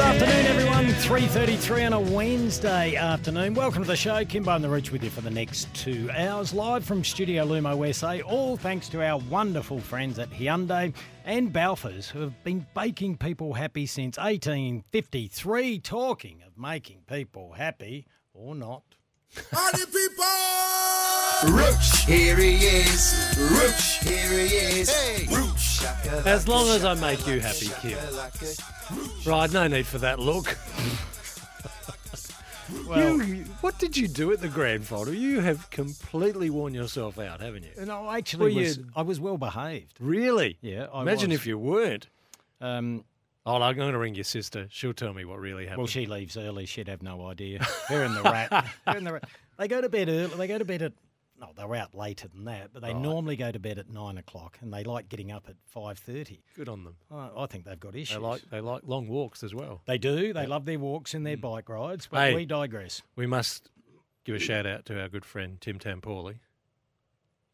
Good afternoon, everyone. 3.33 on a Wednesday afternoon. Welcome to the show. Kimbo and the Rooch with you for the next two hours, live from Studio Lumo SA, all thanks to our wonderful friends at Hyundai and Balfours, who have been baking people happy since 1853. Talking of making people happy, or not. Party people! Rooch, here he is. Rooch, here he is. Hey. Rooch. As long as I make you happy, Kim. Right, no need for that look. Well- you, what did you do at the grand final? You have completely worn yourself out, haven't you? No, I actually was, you- I was well behaved. Really? Yeah, I Imagine was. if you weren't. Um, Oh, I'm going to ring your sister. She'll tell me what really happened. well, she leaves early. She'd have no idea. They're in the rat. They're in the rat. They go to bed early. They go to bed at. No, they were out later than that, but they normally go to bed at nine o'clock, and they like getting up at five thirty. Good on them. I I think they've got issues. They like they like long walks as well. They do. They love their walks and their bike rides, but Mm. Hey. we digress. We must give a shout out to our good friend Tim Tampoli.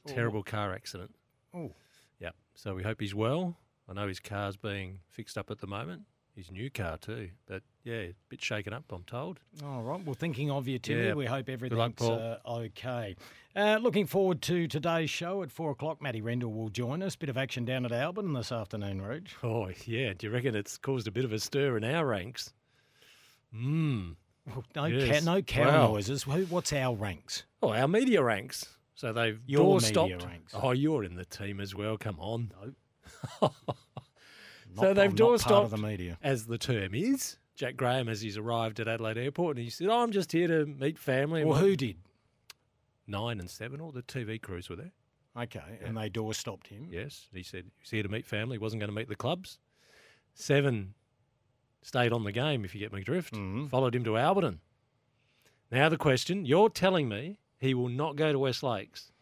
Terrible car accident. Oh, Yep. So we hope he's well. I know his car's being fixed up at the moment. His new car too, but yeah, a bit shaken up. I'm told. all right. Well, thinking of you, Timmy. Yeah. We hope everything's Paul. uh, okay. Uh, looking forward to today's show at four o'clock. Matty Rendell will join us. Bit of action down at Alberton this afternoon, Roach. Oh yeah. Do you reckon it's caused a bit of a stir in our ranks? Mmm. No, Yes. ca- no cow Wow. noises. What's our ranks? Oh, our media ranks. So they've Your door media stopped. ranks. Oh, you're in the team as well. Come on. Not, So they've door stopped the media. as the term is. Jack Graham, as he's arrived at Adelaide Airport, and he said, oh, "I'm just here to meet family." Well, who did? Nine and seven, all the TV crews were there. Okay, and they door stopped him. Yes, he said he was here to meet family. He wasn't going to meet the clubs. Seven stayed on the game, if you get me drift. Mhm. Followed him to Alberton. Now the question: You're telling me he will not go to West Lakes?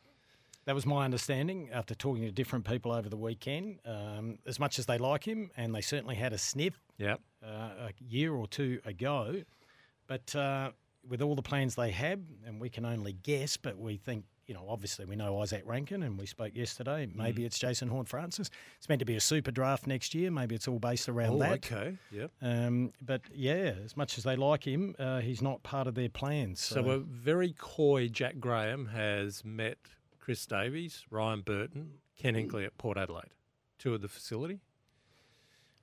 That was my understanding after talking to different people over the weekend. Um, as much as they like him, and they certainly had a sniff Yep. uh, a year or two ago, but uh, with all the plans they have, and we can only guess, but we think, you know, obviously we know Isaac Rankine, and we spoke yesterday. Maybe Mm. it's Jason Horne Francis. It's meant to be a super draft next year. Maybe it's all based around Oh, that. okay. Yep. Um, but yeah, as much as they like him, uh, he's not part of their plans. So, So a very coy Jack Graham has met Chris Davies, Ryan Burton, Ken Hinkley at Port Adelaide, two of the facility.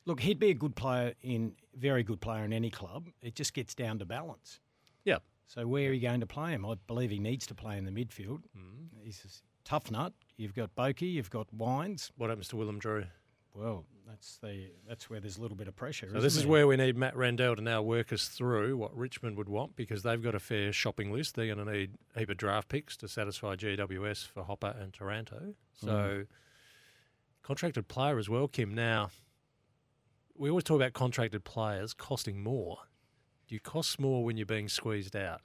look, he'd be a good player in very good player in any club. It just gets down to balance. Yeah. So where are you going to play him? I believe he needs to play in the midfield. Mm. He's a tough nut. You've got Boaky, you've got Wines. What happens to Willem Drew? Well, that's the that's where there's a little bit of pressure. So this is where we need Matt Rendell to now work us through what Richmond would want because they've got a fair shopping list. They're going to need a heap of draft picks to satisfy GWS for Hopper and Taranto. So Mm. contracted player as well, Kim. Now we always talk about contracted players costing more. Do you cost more when you're being squeezed out?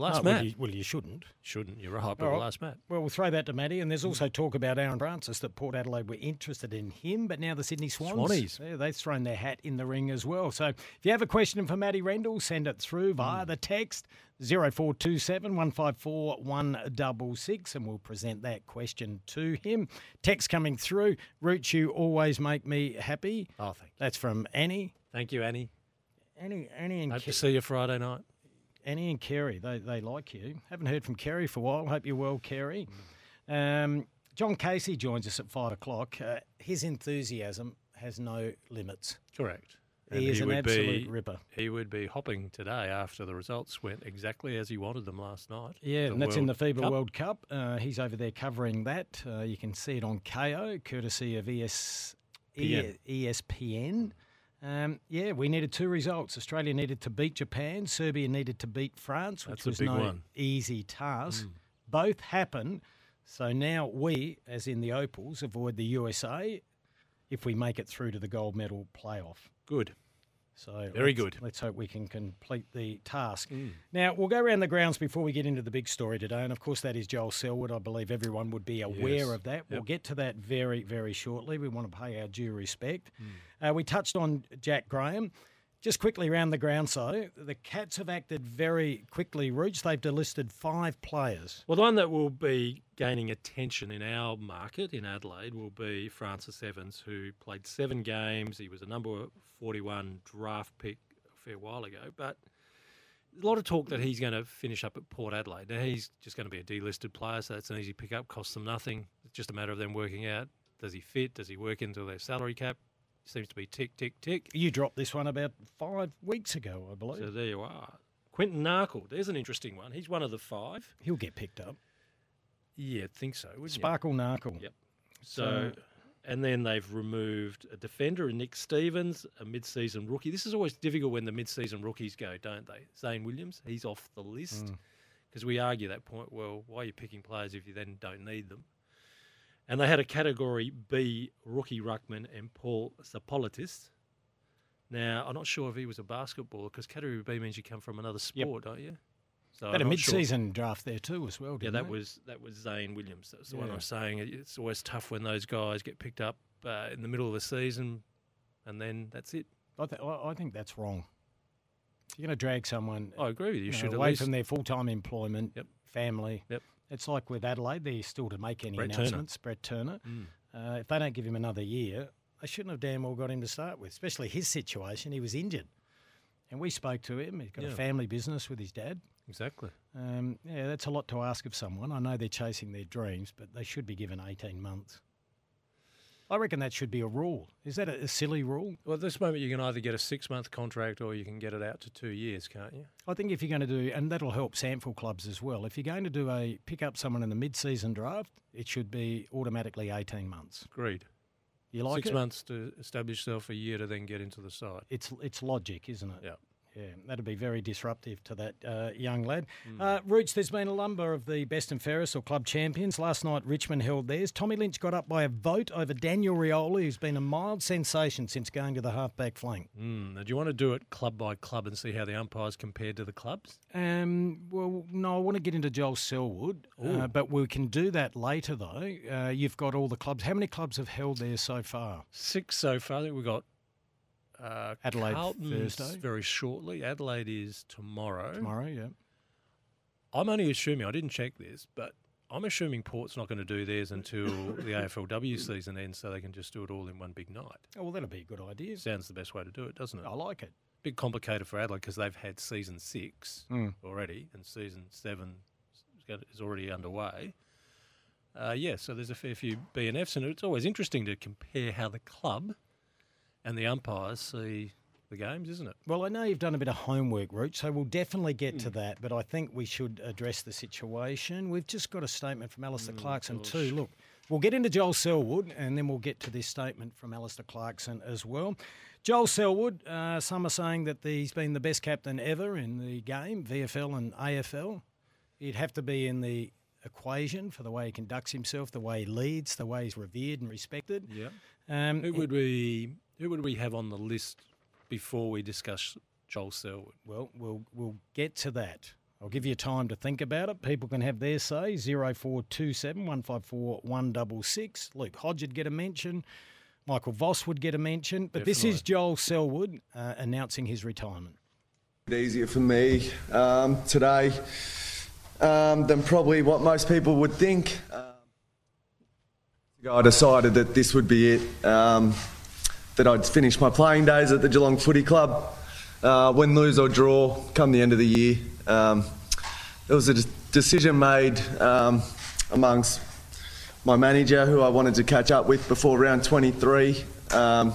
Well, that's Oh, well, Matt. you, well, you shouldn't. Shouldn't you're right, but right. that's Matt. Well, we'll throw that to Matty. And there's also talk about Aaron Francis that Port Adelaide were interested in him, but now the Sydney Swans, Swannies. yeah, they've thrown their hat in the ring as well. So if you have a question for Matty Rendell, send it through via hmm. the text 0427 154 166 and we'll present that question to him. Text coming through. Rooch, you always make me happy. Oh, thank you. That's from Annie. Thank you, Annie. Annie, Annie and Hope Ke- to see you Friday night. Annie and Kerry, they, they like you. Haven't heard from Kerry for a while. Hope you're well, Kerry. Um, John Casey joins us at five o'clock. Uh, his enthusiasm has no limits. Correct. He is an absolute be, ripper. He would be hopping today after the results went exactly as he wanted them last night. Yeah, and that's in the World FIBA Cup. World Cup. Uh, he's over there covering that. Uh, you can see it on Kayo, courtesy of ES, PN. ESPN. Um, yeah, we needed two results. Australia needed to beat Japan. Serbia needed to beat France, which That's was no one. easy task. Both happen. So now we, as in the Opals, avoid the USA if we make it through to the gold medal playoff. Good. So Very good. Mm. Let's hope we can complete the task. Now we'll go around the grounds before we get into the big story today, and of course that is Joel Selwood. I believe everyone would be aware Yes. of that. We'll get to that very, very shortly. We want to pay our due respect. Mm. Uh, we touched on Jack Graham. Just quickly around the ground though, the Cats have acted very quickly. Rooch, they've delisted five players. Well, the one that will be gaining attention in our market in Adelaide will be Francis Evans, who played seven games. He was a number 41 draft pick a fair while ago, but a lot of talk that he's going to finish up at Port Adelaide. Now, he's just going to be a delisted player, so that's an easy pick up, costs them nothing. It's just a matter of them working out does he fit? Does he work into their salary cap? Seems to be tick, tick, tick. You dropped this one about five weeks ago, I believe. So there you are. Quinton Narkle, there's an interesting one. He's one of the five. He'll get picked up. Yeah, I think so. you? Sparkle Narkle. Yep. So, and then they've removed a defender, Nick Stevens, a mid-season rookie. This is always difficult when the mid-season rookies go, don't they? Zane Williams, he's off the list mm. because we argue that point. Well, why are you picking players if you then don't need them? And they had a category B rookie ruckman and Paul Tsapatolis. Now, I'm not sure if he was a basketballer because category B means you come from another sport, don't you? So Had I'm a mid-season draft there too, as well. Yeah, that they? was that was Zane Williams. That's the one I Yeah. was saying. It's always tough when those guys get picked up uh, in the middle of the season, and then that's it. I, th- I think that's wrong. If you're going to drag someone I agree with you. You know, should at away least from their full-time employment, Yep. family. Yep. It's like with Adelaide, they're still to make any Brett Turner. announcements. Brett Turner. Mm. Uh, if they don't give him another year, they shouldn't have damn well got him to start with. Especially his situation, he was injured, and we spoke to him. He's got a family business with his dad. exactly. Um, yeah, that's a lot to ask of someone. I know they're chasing their dreams, but they should be given 18 months. I reckon that should be a rule. Is that a, a silly rule? Well, at this moment, you can either get a six-month contract or you can get it out to two years, can't you? I think if you're going to do, and that'll help sample clubs as well. If you're going to do a pick up someone in the mid-season draft, it should be automatically 18 months. Agreed. You like Six it? months to establish yourself, a year to then get into the side. It's it's logic, isn't it? Yeah. Yeah, that'd be very disruptive to that uh, young lad. Hmm. Uh, Rooch, there's been a number of the best and fairest or club champions. Last night, Richmond held theirs. Tommy Lynch got up by a vote over Daniel Rioli, who's been a mild sensation since going to the halfback flank. Mm. Now, do you want to do it club by club and see how the umpires compared to the clubs? Um, well, no, I want to get into Joel Selwood, uh, but we can do that later, though. Uh, you've got all the clubs. How many clubs have held there so far? Six so far. I think we've got uh, Adelaide Carlton's Thursday. very shortly. Adelaide is tomorrow. Tomorrow, yeah. I'm only assuming, I didn't check this, but I'm assuming Port's not going to do theirs until the AFLW season ends so they can just do it all in one big night. Oh, well, that'll be a good idea. Sounds the best way to do it, doesn't it? I like it. Bit complicated for Adelaide because they've had season six Mm. already and season seven is is already underway. Uh, yeah, so there's a fair few BNFs, and it's always interesting to compare how the club and the umpires see the games, isn't it? Well, I know you've done a bit of homework, Root, so we'll definitely get Hmm. to that, but I think we should address the situation. We've just got a statement from Alastair Clarkson, too. Look, we'll get into Joel Selwood, and then we'll get to this statement from Alastair Clarkson as well. Joel Selwood, uh, some are saying that he's been the best captain ever in the game, VFL and AFL. He'd have to be in the equation for the way he conducts himself, the way he leads, the way he's revered and respected. Yeah. Um, Who would we who would we have on the list before we discuss Joel Selwood? Well, we'll we'll get to that. I'll give you time to think about it. People can have their say. 0427 154 166. Luke Hodge would get a mention. Michael Voss would get a mention. But this is Joel Selwood uh, announcing his retirement. easier for me um, today um, than probably what most people would think. Um, I decided that this would be it, um, that I'd finish my playing days at the Geelong Footy Club. Uh, win, lose or draw, come the end of the year. Um, it was a de- decision made um, amongst my manager, who I wanted to catch up with before round 23. Um,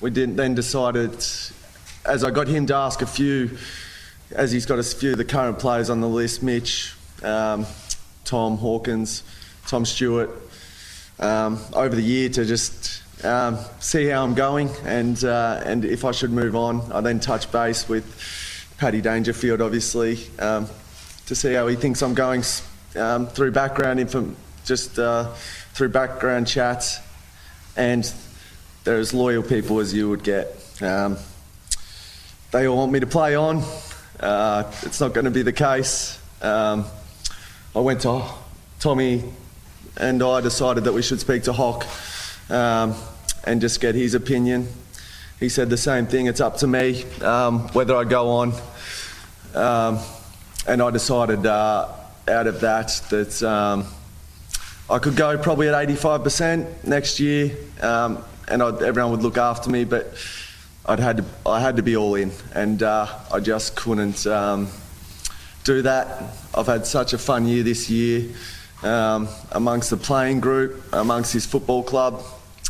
we then decided, as I got him to ask a few, as he's got a few of the current players on the list, Mitch, um, Tom Hawkins, Tom Stewart, um, over the year to just um, see how I'm going and uh, and if I should move on. I then touch base with Paddy Dangerfield, obviously, um, to see how he thinks I'm going um, through background info, just uh, through background chats, and they're as loyal people as you would get. Um, they all want me to play on. Uh, it's not going to be the case. Um, I went to Tommy, and I decided that we should speak to Hock um, and just get his opinion. He said the same thing. It's up to me um, whether I go on. Um, and I decided uh, out of that that um, I could go probably at 85% next year, um, and I'd, everyone would look after me. But I'd had to, I had to be all in, and uh, I just couldn't um, do that. I've had such a fun year this year um, amongst the playing group, amongst his football club.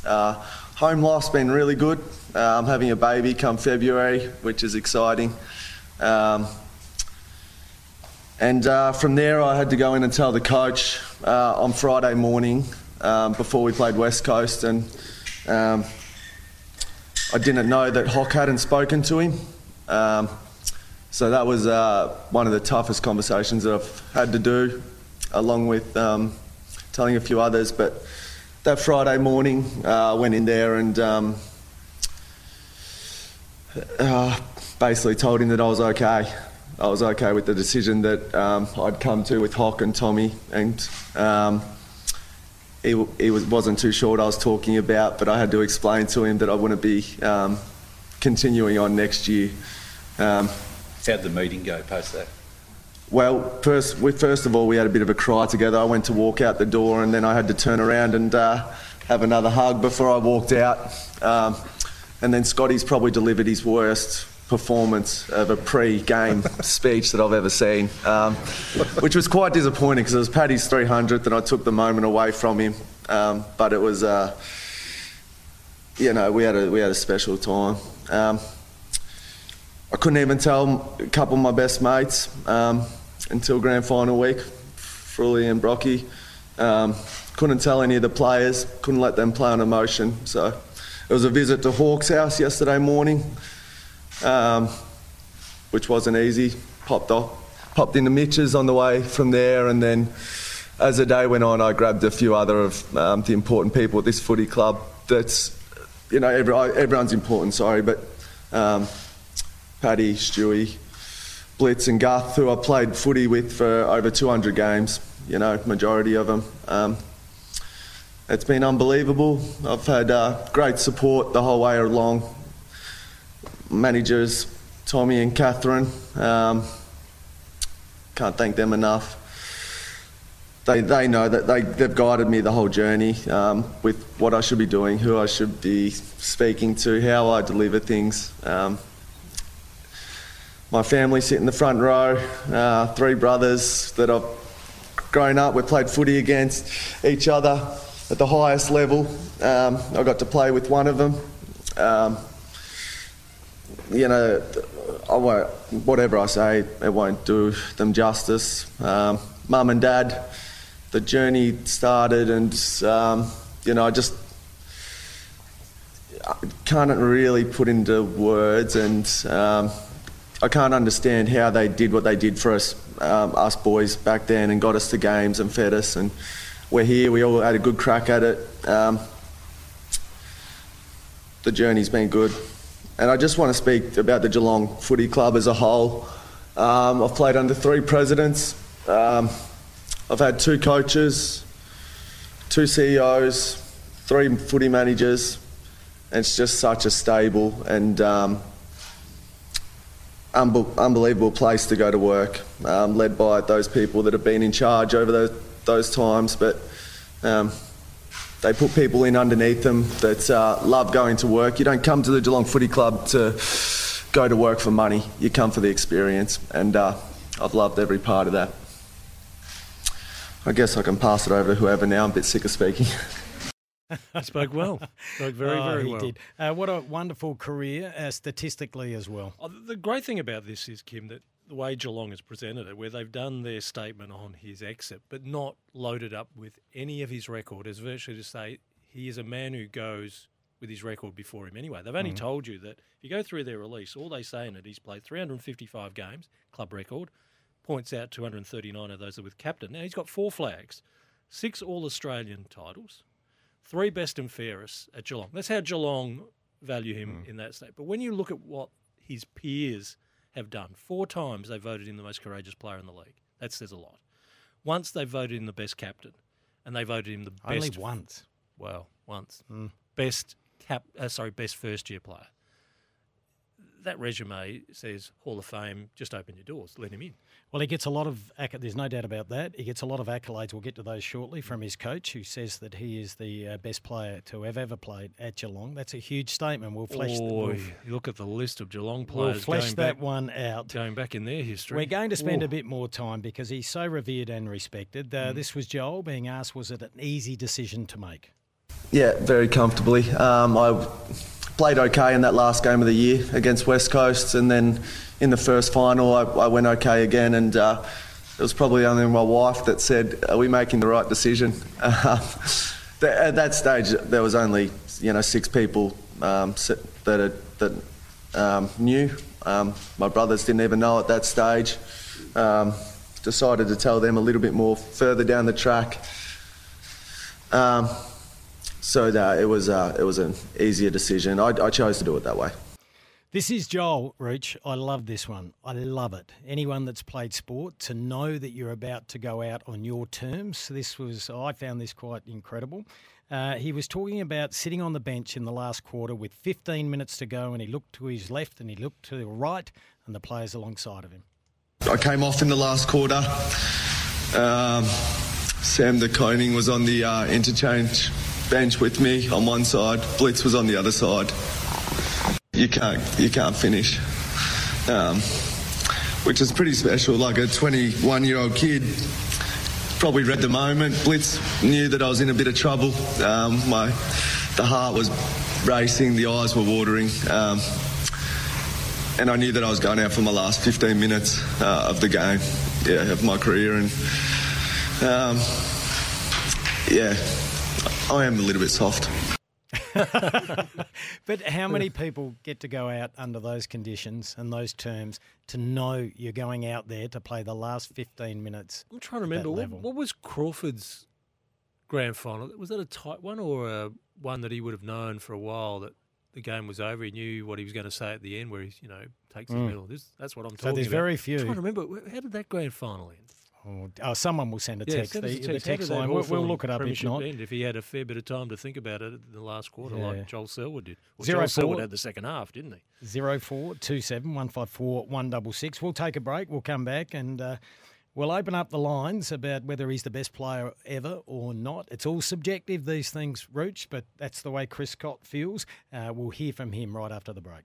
Uh, home life's been really good. Uh, I'm having a baby come February, which is exciting. Um, and uh, from there, I had to go in and tell the coach uh, on Friday morning um, before we played West Coast, and um, I didn't know that Hock hadn't spoken to him. Um, so that was uh, one of the toughest conversations that I've had to do, along with um, telling a few others. But that Friday morning, uh, went in there and um, uh, basically told him that I was okay. I was okay with the decision that um, I'd come to with Hock and Tommy, and um, he, he was, wasn't too what I was talking about, but I had to explain to him that I wouldn't be um, continuing on next year. Um, How'd the meeting go post that? Well, first, we, first of all, we had a bit of a cry together. I went to walk out the door, and then I had to turn around and uh, have another hug before I walked out. Um, and then Scotty's probably delivered his worst performance of a pre-game speech that I've ever seen, um, which was quite disappointing because it was Paddy's 300th and I took the moment away from him. Um, but it was, uh, you know, we had a we had a special time. I couldn't even tell a couple of my best mates um, until grand final week, Frully and Brocky. Um, couldn't tell any of the players, couldn't let them play on emotion. So it was a visit to Hawk's house yesterday morning um, which wasn't easy. Popped off, popped into Mitch's on the way from there, and then as the day went on, I grabbed a few other of um, the important people at this footy club. That's, you know, every, everyone's important. Sorry, but um, Paddy, Stewie, Blitz, and Guth, who I played footy with for over 200 games. You know, majority of them. Um, it's been unbelievable. I've had uh, great support the whole way along managers, Tommy and Catherine. Um, can't thank them enough. They, they know that they, they've guided me the whole journey um, with what I should be doing, who I should be speaking to, how I deliver things. Um, my family sit in the front row, uh, three brothers that I've grown up, we've played footy against each other at the highest level. Um, I got to play with one of them. Um, you know, I won't, whatever I say, it won't do them justice. Um, Mum and Dad, the journey started, and um, you know, I just I can't really put into words, and um, I can't understand how they did what they did for us, um, us boys back then, and got us to games and fed us, and we're here. We all had a good crack at it. Um, the journey's been good. And I just want to speak about the Geelong Footy Club as a whole. Um, I've played under three presidents. Um, I've had two coaches, two CEOs, three footy managers. And it's just such a stable and um, unbe- unbelievable place to go to work, um, led by those people that have been in charge over those, those times. But um, they put people in underneath them that uh, love going to work. You don't come to the Geelong Footy Club to go to work for money. You come for the experience, and uh, I've loved every part of that. I guess I can pass it over to whoever now. I'm a bit sick of speaking. I spoke well. Spoke very, Oh, very he well. did. Uh, what a wonderful career, uh, statistically as well. Oh, the great thing about this is, Kim, that the way Geelong has presented it, where they've done their statement on his exit, but not loaded up with any of his record, is virtually to say he is a man who goes with his record before him anyway. They've only Mhm. told you that if you go through their release, all they say in it, he's played 355 games, club record, points out 239 of those are with captain. Now he's got four flags, six All Australian titles, three best and fairest at Geelong. That's how Geelong value him in that state. But when you look at what his peers have done, four times they voted him the most courageous player in the league. That says a lot. Once they voted him the best captain, and they voted him the Only best. once. Well, once. Mm. Best cap. Uh, sorry, best first year player. That resume says Hall of Fame. Just open your doors. Let him in. Well, he gets a lot of, there's no doubt about that. He gets a lot of accolades. We'll get to those shortly from his coach, who says that he is the uh, best player to have ever played at Geelong. That's a huge statement. We'll flesh, Boy, we'll, you look at the list of Geelong we'll players. flesh going that back, one out. Going back in their history. We're going to spend Ooh. a bit more time because he's so revered and respected. Uh, This was Joel being asked, was it an easy decision to make? Yeah, very comfortably. Um, I played okay in that last game of the year against West Coast, and then in the first final, I, I went okay again. And uh, it was probably only my wife that said, "Are we making the right decision?" Um, at that stage, there was only you know six people um, that that um, knew. Um, my brothers didn't even know at that stage. Um, decided to tell them a little bit more further down the track. So that it was uh, it was an easier decision. I, I chose to do it that way. This is Joel Rooch. I love this one. I love it. Anyone that's played sport to know that you're about to go out on your terms. This was I found this quite incredible. Uh, he was talking about sitting on the bench in the last quarter with 15 minutes to go, and he looked to his left and he looked to the right, and the players alongside of him. I came off in the last quarter. Um, Sam de Koning was on the uh, interchange bench with me on one side. Blitz was on the other side. You can't you can't finish, um, which is pretty special. Like a 21 year old kid, probably read the moment. Blitz knew that I was in a bit of trouble. Um, my the heart was racing, the eyes were watering. Um, and I knew that I was going out for my last 15 minutes uh, of the game, yeah, of my career, and um, yeah, I am a little bit soft. But how many people get to go out under those conditions and those terms to know you're going out there to play the last 15 minutes? I'm trying to remember what, what was Crawford's grand final. Was that a tight one or a, one that he would have known for a while that the game was over? He knew what he was going to say at the end, where he you know takes his Mm. medal. This, that's what I'm So talking about. So there's about. very I'm few. trying to remember how did that grand final end? Oh, oh, someone will send a Yeah, text. send the, a text. How text line. We'll, we'll look it up if not. End if he had a fair bit of time to think about it in the last quarter, Yeah. like Joel Selwood did. Well, Zero Joel Selwood had the second half, didn't he? Zero four two seven one five four one double six. We'll take a break. We'll come back and uh, we'll open up the lines about whether he's the best player ever or not. It's all subjective, these things, Roach, but that's the way Chris Scott feels. Uh, we'll hear from him right after the break.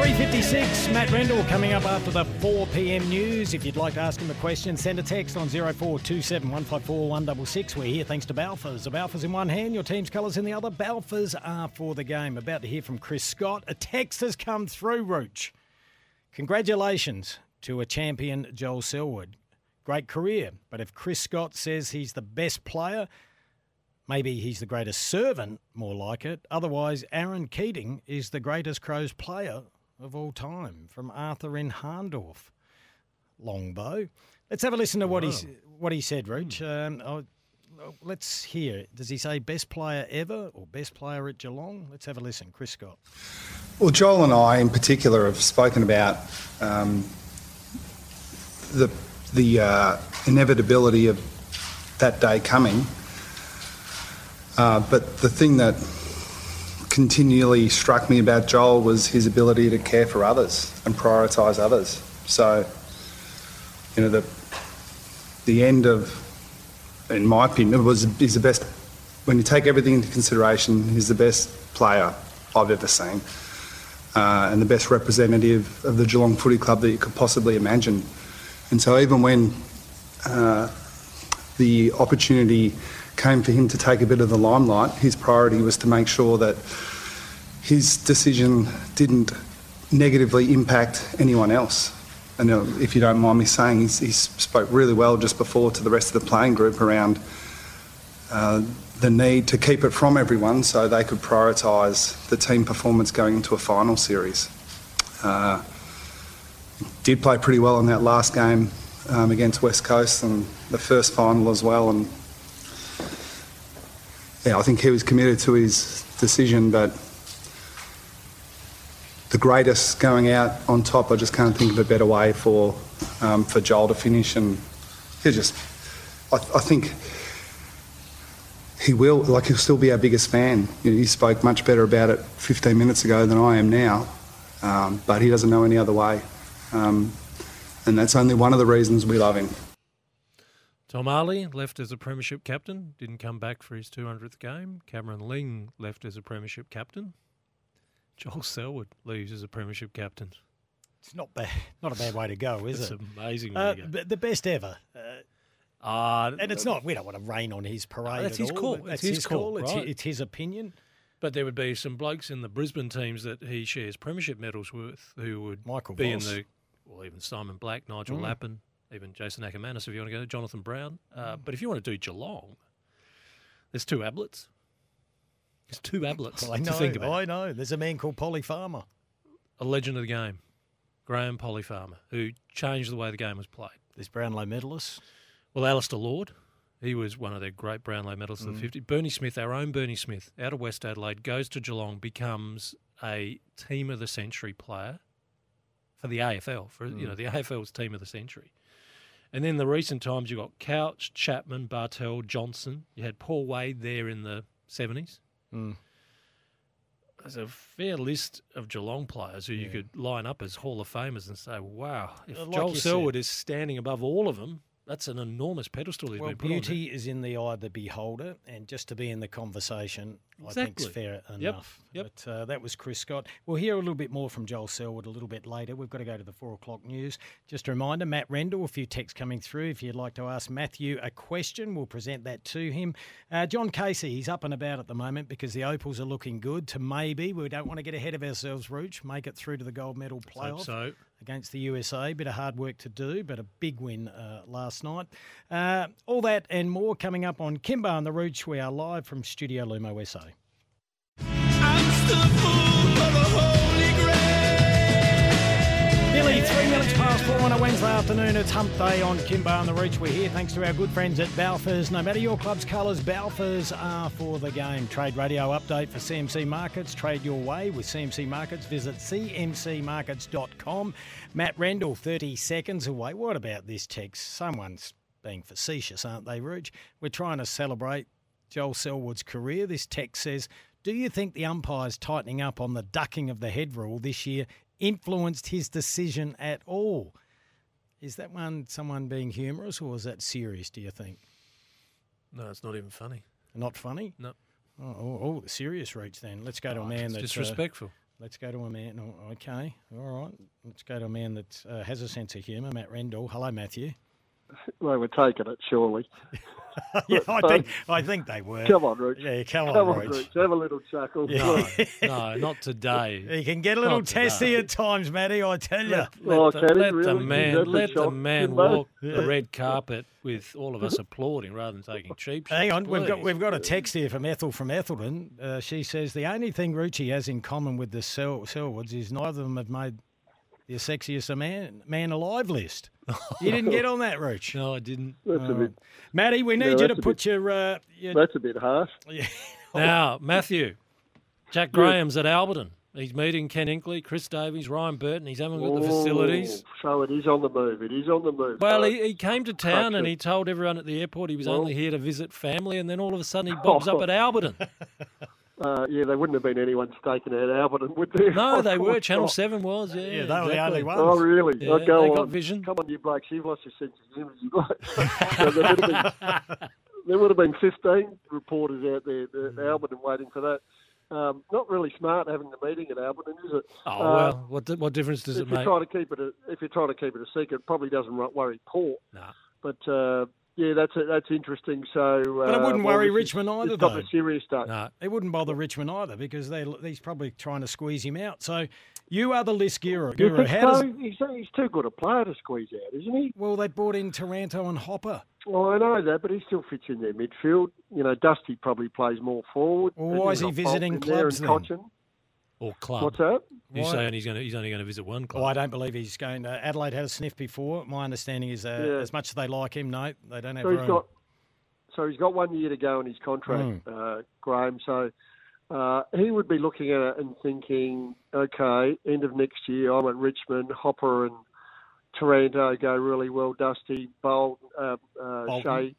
356, Matt Rendell coming up after the 4 p.m. news. If you'd like to ask him a question, send a text on 0427 154 166. We're here thanks to Balfours. The Balfours in one hand, your team's colours in the other. Balfours are for the game. About to hear from Chris Scott. A text has come through, Roach. Congratulations to a champion, Joel Selwood. Great career, but if Chris Scott says he's the best player, maybe he's the greatest servant, more like it. Otherwise, Aaron Keating is the greatest Crows player of all time from Arthur in Hahndorf. Longbow. Let's have a listen to what he's what he said, Roach. Um, oh, oh, let's hear. it. Does he say best player ever or best player at Geelong? Let's have a listen. Chris Scott. Well, Joel and I, in particular, have spoken about um, the the uh, inevitability of that day coming. Uh, but the thing that continually struck me about Joel was his ability to care for others and prioritise others. So you know, the the end of, in my opinion, was is the best. When you take everything into consideration, he's the best player I've ever seen, uh, and the best representative of the Geelong Footy Club that you could possibly imagine. And so, even when uh, the opportunity came for him to take a bit of the limelight, his priority was to make sure that his decision didn't negatively impact anyone else. And uh, if you don't mind me saying, he spoke really well just before to the rest of the playing group around uh, the need to keep it from everyone so they could prioritise the team performance going into a final series. Uh, did play pretty well in that last game um, against West Coast and the first final as well. And yeah, I think he was committed to his decision, but the greatest going out on top. I just can't think of a better way for um, for Joel to finish, and he just. I, I think he will, like he'll still be our biggest fan. You know, he spoke much better about it 15 minutes ago than I am now, um, but he doesn't know any other way, um, and that's only one of the reasons we love him. Tom Harley left as a premiership captain, didn't come back for his 200th game. Cameron Ling left as a premiership captain. Joel Selwood leaves as a premiership captain. It's not bad, not a bad way to go, is It's it? amazing way Uh, to go. but the best ever. Uh, Uh, and it's not. We don't want to rain on his parade. that's at his all, call. It's That's his call, It's, right. it's his opinion. But there would be some blokes in the Brisbane teams that he shares premiership medals with who would Michael be Voss. in the, well, even Simon Black, Nigel Mm. Lappin, even Jason Ackermanis if you want to go, Jonathan Brown. Uh, But if you want to do Geelong, there's two Ablets. There's two Ablets I to know. think about. I know. There's a man called Polly Farmer. A legend of the game, Graham Polly Farmer, who changed the way the game was played. There's Brownlow medalists. Well, Alistair Lord, he was one of their great Brownlow medalists of Mm. the 50s. Bernie Smith, our own Bernie Smith, out of West Adelaide, goes to Geelong, becomes a team of the century player for the AFL, for you Mm. know the AFL's team of the century. And then the recent times you've got Couch, Chapman, Bartel, Johnson. You had Paul Wade there in the 70s. Mm. There's a fair list of Geelong players who you could line up as Hall of Famers and say, wow, if like Joel you said- Selwood is standing above all of them, that's an enormous pedestal he's Well, been put on beauty is in the eye of the beholder, and just to be in the conversation, I think is fair enough. yep. But uh, that was Chris Scott. We'll hear a little bit more from Joel Selwood a little bit later. We've got to go to the four o'clock news. Just a reminder, Matt Rendell, a few texts coming through. If you'd like to ask Matthew a question, we'll present that to him. Uh, John Casey, he's up and about at the moment because the Opals are looking good to maybe, we don't want to get ahead of ourselves, Rooch, make it through to the gold medal playoff so. Against the USA. Bit of hard work to do, but a big win uh, last night. Uh, all that and more coming up on Kimbo and the Rooch. We are live from Studio Lumo SA. Nearly three minutes past four on a Wednesday afternoon. It's Hump Day on Kimbo and the Reach. We're here thanks to our good friends at Balfours. No matter your club's colours, Balfours are for the game. Trade radio update for CMC Markets. Trade your way with CMC Markets. Visit cmcmarkets.com. Matt Rendell, 30 seconds away. What about this text? Someone's being facetious, aren't they, Rouge? We're trying to celebrate Joel Selwood's career. This text says, Do you think the umpires tightening up on the ducking of the head rule this year influenced his decision at all? Is that one someone being humorous or is that serious, do you think? No, it's not even funny. Not funny? No. Oh, oh, oh, serious reach then. Let's go to a man that's disrespectful. let's go to a man. Oh, okay, all right. Let's go to a man that uh, has a sense of humour, Matt Rendell. Hello, Matthew. They were taking it, surely. yeah, I think I think they were. Come on, Rich. Yeah, come on, Come on, Rich. Rich. Have a little chuckle. No, no, not today. He can get a little testy at times, Matty. I tell you. Let, Oh, the, let the really? Is man, that the let the man Timbo? walk the red carpet with all of us applauding rather than taking cheap shots. Hang on, we've got we've got a text here from Ethel from Ethelton. Uh, she says the only thing Rucci has in common with the Sel- Selwoods is neither of them have made the sexiest man man alive list. You didn't get on that, Roach. No, I didn't. That's a bit. Matty, we No, need you to put bit- your, uh, your That's a bit harsh. yeah. Now, Matthew, Jack Graham's at Alberton. He's meeting Ken Hinkley, Chris Davies, Ryan Burton. He's having a look at the facilities. Oh, So it is on the move. It is on the move. Well, he, he came to town and it. he told everyone at the airport he was Well- only here to visit family, and then all of a sudden he bobs up Oh. at Alberton. Uh, yeah, they wouldn't have been anyone staking out Alberton, would they? No, they were. Oh, Channel God. 7 was, yeah. Yeah, they were the only ones. Oh, really? Yeah, oh, go they on. got vision. Come on, you blokes, you've lost your sense of humour. You guys. So there, would have been, there would have been 15 reporters out there at Mm. Alberton waiting for that. Um, not really smart having the meeting at Alberton, is it? Oh, Uh, well, what, di- what difference does if it you're make? trying to keep it, a, if you're trying to keep it a secret, it probably doesn't worry Port. Nah. But uh, yeah, that's that's interesting. So, But it uh, wouldn't well, worry this is- Richmond either, It's not though. the serious stuff. No. It wouldn't bother Richmond either because they he's probably trying to squeeze him out. So you are the list guru. Guru. How does. He's, he's too good a player to squeeze out, isn't he? well, they brought in Taranto and Hopper. Well, I know that, but he still fits in their midfield. You know, Dusty probably plays more forward. Well, why is he visiting clubs then? Cochin. Or club. What's that? You're Why- saying he's, going to, he's only going to visit one club? Oh, I don't believe he's going. to Adelaide had a sniff before. My understanding is uh, Yeah. as much as they like him, no, they don't have So he's room. got, so he's got one year to go on his contract, Hmm. uh, Graham. So uh, he would be looking at it and thinking, okay, end of next year, I'm at Richmond. Hopper and Taranto go really well. Dusty, Bolton, uh, uh, Shea,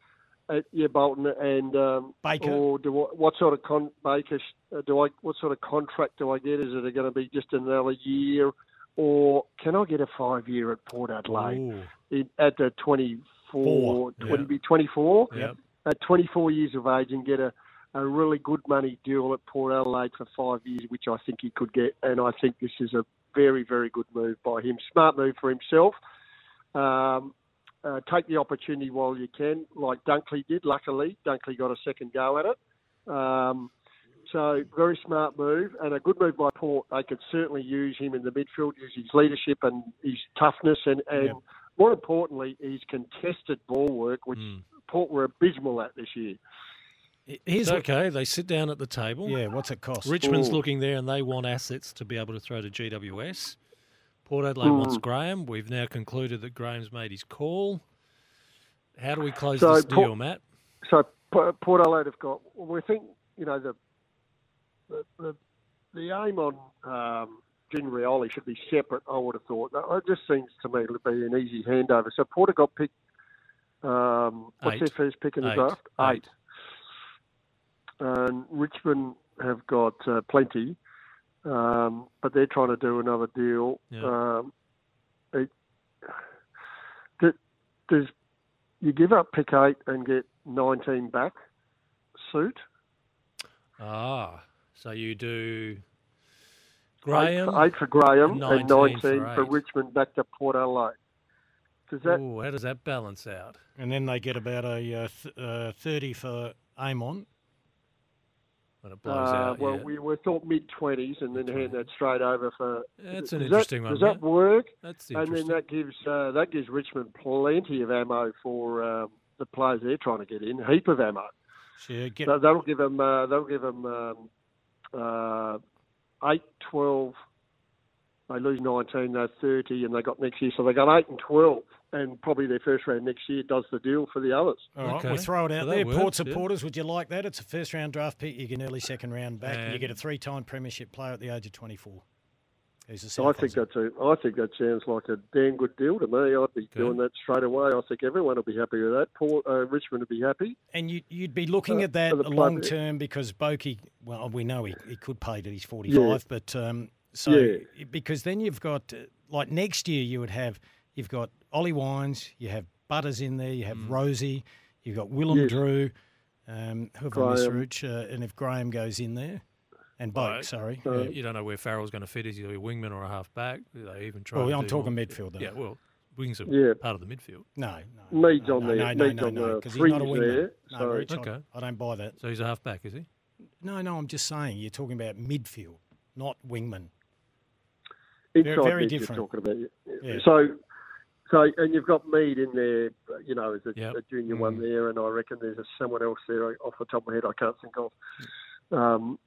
uh, yeah, Bolton and um, Baker. Or do I, what sort of con Baker? uh, Do I what sort of contract do I get? Is it going to be just another year, or can I get a five year at Port Adelaide in, at the 24, Four, 20, yeah. be 24? Yep. At 24 years of age and get a, a really good money deal at Port Adelaide for five years, which I think he could get. And I think this is a very, very good move by him. Smart move for himself. Um, uh, take the opportunity while you can, like Dunkley did. Luckily, Dunkley got a second go at it. Um, so very smart move and a good move by Port. They could certainly use him in the midfield, use his leadership and his toughness, and, and Yep. more importantly, his contested ball work, which Mm. Port were abysmal at this year. Here's It's what, okay. They sit down at the table. yeah. What's it cost? Richmond's Ooh. looking there and they want assets to be able to throw to GWS. Port Adelaide wants Mm. Graham. We've now concluded that Graham's made his call. How do we close So this Port- deal, Matt? So Port Adelaide have got. Well, we think you know the the the, the aim on um, Jin Rioli should be separate. I would have thought. It just seems to me to be an easy handover. So Port have got picked. Um, what's Eight. their first pick in the Eight. draft? Eight. And Richmond have got uh, plenty, um, but they're trying to do another deal. Yeah. Um, it, d- does you give up pick eight and get 19 back? Suit Ah, so you do eight, for, eight for Graham and 19 19 for for. Richmond back to Port Adelaide. Does that? Ooh, how does that balance out? And then they get about a uh, th- uh, thirty for Amon. When it blows Uh, out, well, yeah. we were thought mid 20s and then hand that straight over for. That's an interesting that, one. Does that work? That's And then that gives uh, that gives Richmond plenty of ammo for um, the players they're trying to get in. Heap of ammo. So get So that'll give them. Uh, that'll give them um, uh, eight, twelve. They lose nineteen, they're thirty, and they got next year. So they got eight and twelve, and probably their first round next year does the deal for the others. All right, Okay. we'll throw it out Well, that there. Port works, yeah. supporters, would you like that? It's a first round draft pick. You get an early second round back. and you get a three time premiership player at the age of 24. Who's a So I think that's a. I think that sounds like a damn good deal to me. I'd be doing that straight away. I think everyone will be happy with that. Port, uh, Richmond would be happy. And you, you'd be looking Uh, at that for the club, long term because Boaky, well, we know he, he could pay till he's 45, Yeah. but um, so Yeah. because then you've got, uh, like next year, you would have, you've got Ollie Wines, you have Butters in there, you have Mm. Rosie, you've got Willem Yes. Drew, um, who have I missed, Graham. Rooch, uh, and if Graham goes in there, and Boak, Right. sorry. Uh, yeah. you don't know where Farrell's going to fit. Is he a wingman or a halfback? Do They even try. Well, to I'm do- talking midfield, though. Yeah, well, wings are Yeah. part of the midfield. No, no. Meads no, on no, there. No, no, Meads no, on no, because he's not a wingman. there, No, so- Rich, I- Okay. I, don't buy that. So he's a halfback, is he? No, no, I'm just saying you're talking about midfield, not wingman. Inside very mid you're different. talking about. Yeah. So, so and you've got Mead in there, you know, as a, Yep. a junior one Mm. there, and I reckon there's a, someone else there off the top of my head I can't think of. Um,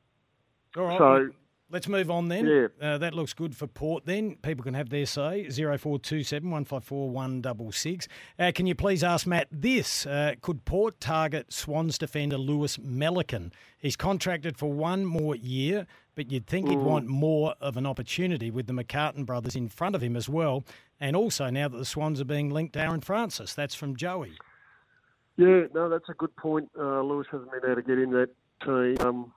All right. So- let's move on then. Yeah. Uh, that looks good for Port then. People can have their say. 0427 154 166. Uh, can you please ask Matt this? Uh, could Port target Swans defender Lewis Melican? He's contracted for one more year, but you'd think he'd Mm. want more of an opportunity with the McCartin brothers in front of him as well. And also now that the Swans are being linked to Aaron Francis. That's from Joey. Yeah, no, that's a good point. Uh, Lewis hasn't been able to get in that team. Um,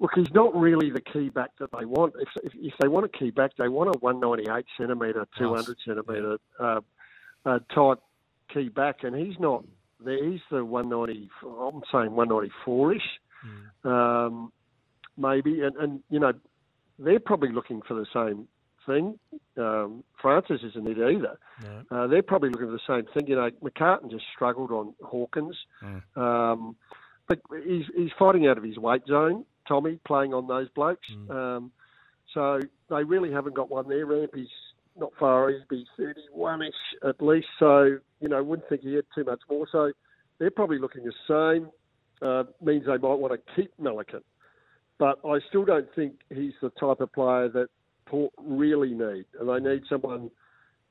look, he's not really the key back that they want. If, if, if they want a key back, they want a 198 centimetre, 200 centimetre uh, uh, type key back, and he's not there. He's the 190. I'm saying 194 ish, um, maybe, and, and you know they're probably looking for the same thing. Um, Francis isn't it either. Uh, they're probably looking for the same thing. You know, McCartin just struggled on Hawkins, um, but he's he's fighting out of his weight zone. Tommy playing on those blokes. Um, so they really haven't got one there. Rampy's not far. He'd be 31-ish at least. So, you know, wouldn't think he had too much more. So they're probably looking the same. Uh, means they might want to keep Milliken. But I still don't think he's the type of player that Port really need. And they need someone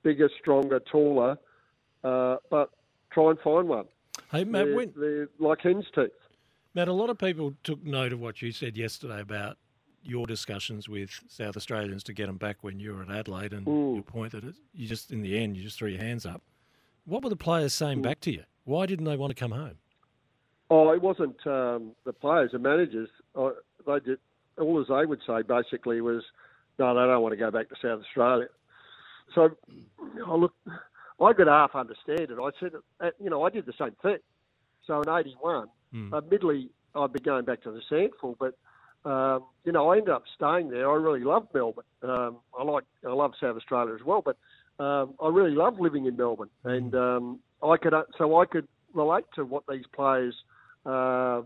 bigger, stronger, taller. Uh, but try and find one. Hey, Matt, they're, when- they're like hen's teeth. Matt, a lot of people took note of what you said yesterday about your discussions with South Australians to get them back when you were at Adelaide, and Mm. your point that it, you just in the end you just threw your hands up. What were the players saying back to you? Why didn't they want to come home? Oh, it wasn't um, the players, the managers. Uh, they did all as they would say basically was, no, they don't want to go back to South Australia. So, I look, I could half understand it. I said, uh, you know, I did the same thing. So in '81, admittedly, I'd be going back to the Sandful, but um, you know, I ended up staying there. I really loved Melbourne. Um, I like, I love South Australia as well, but um, I really loved living in Melbourne, and um, I could, uh, so I could relate to what these players, uh,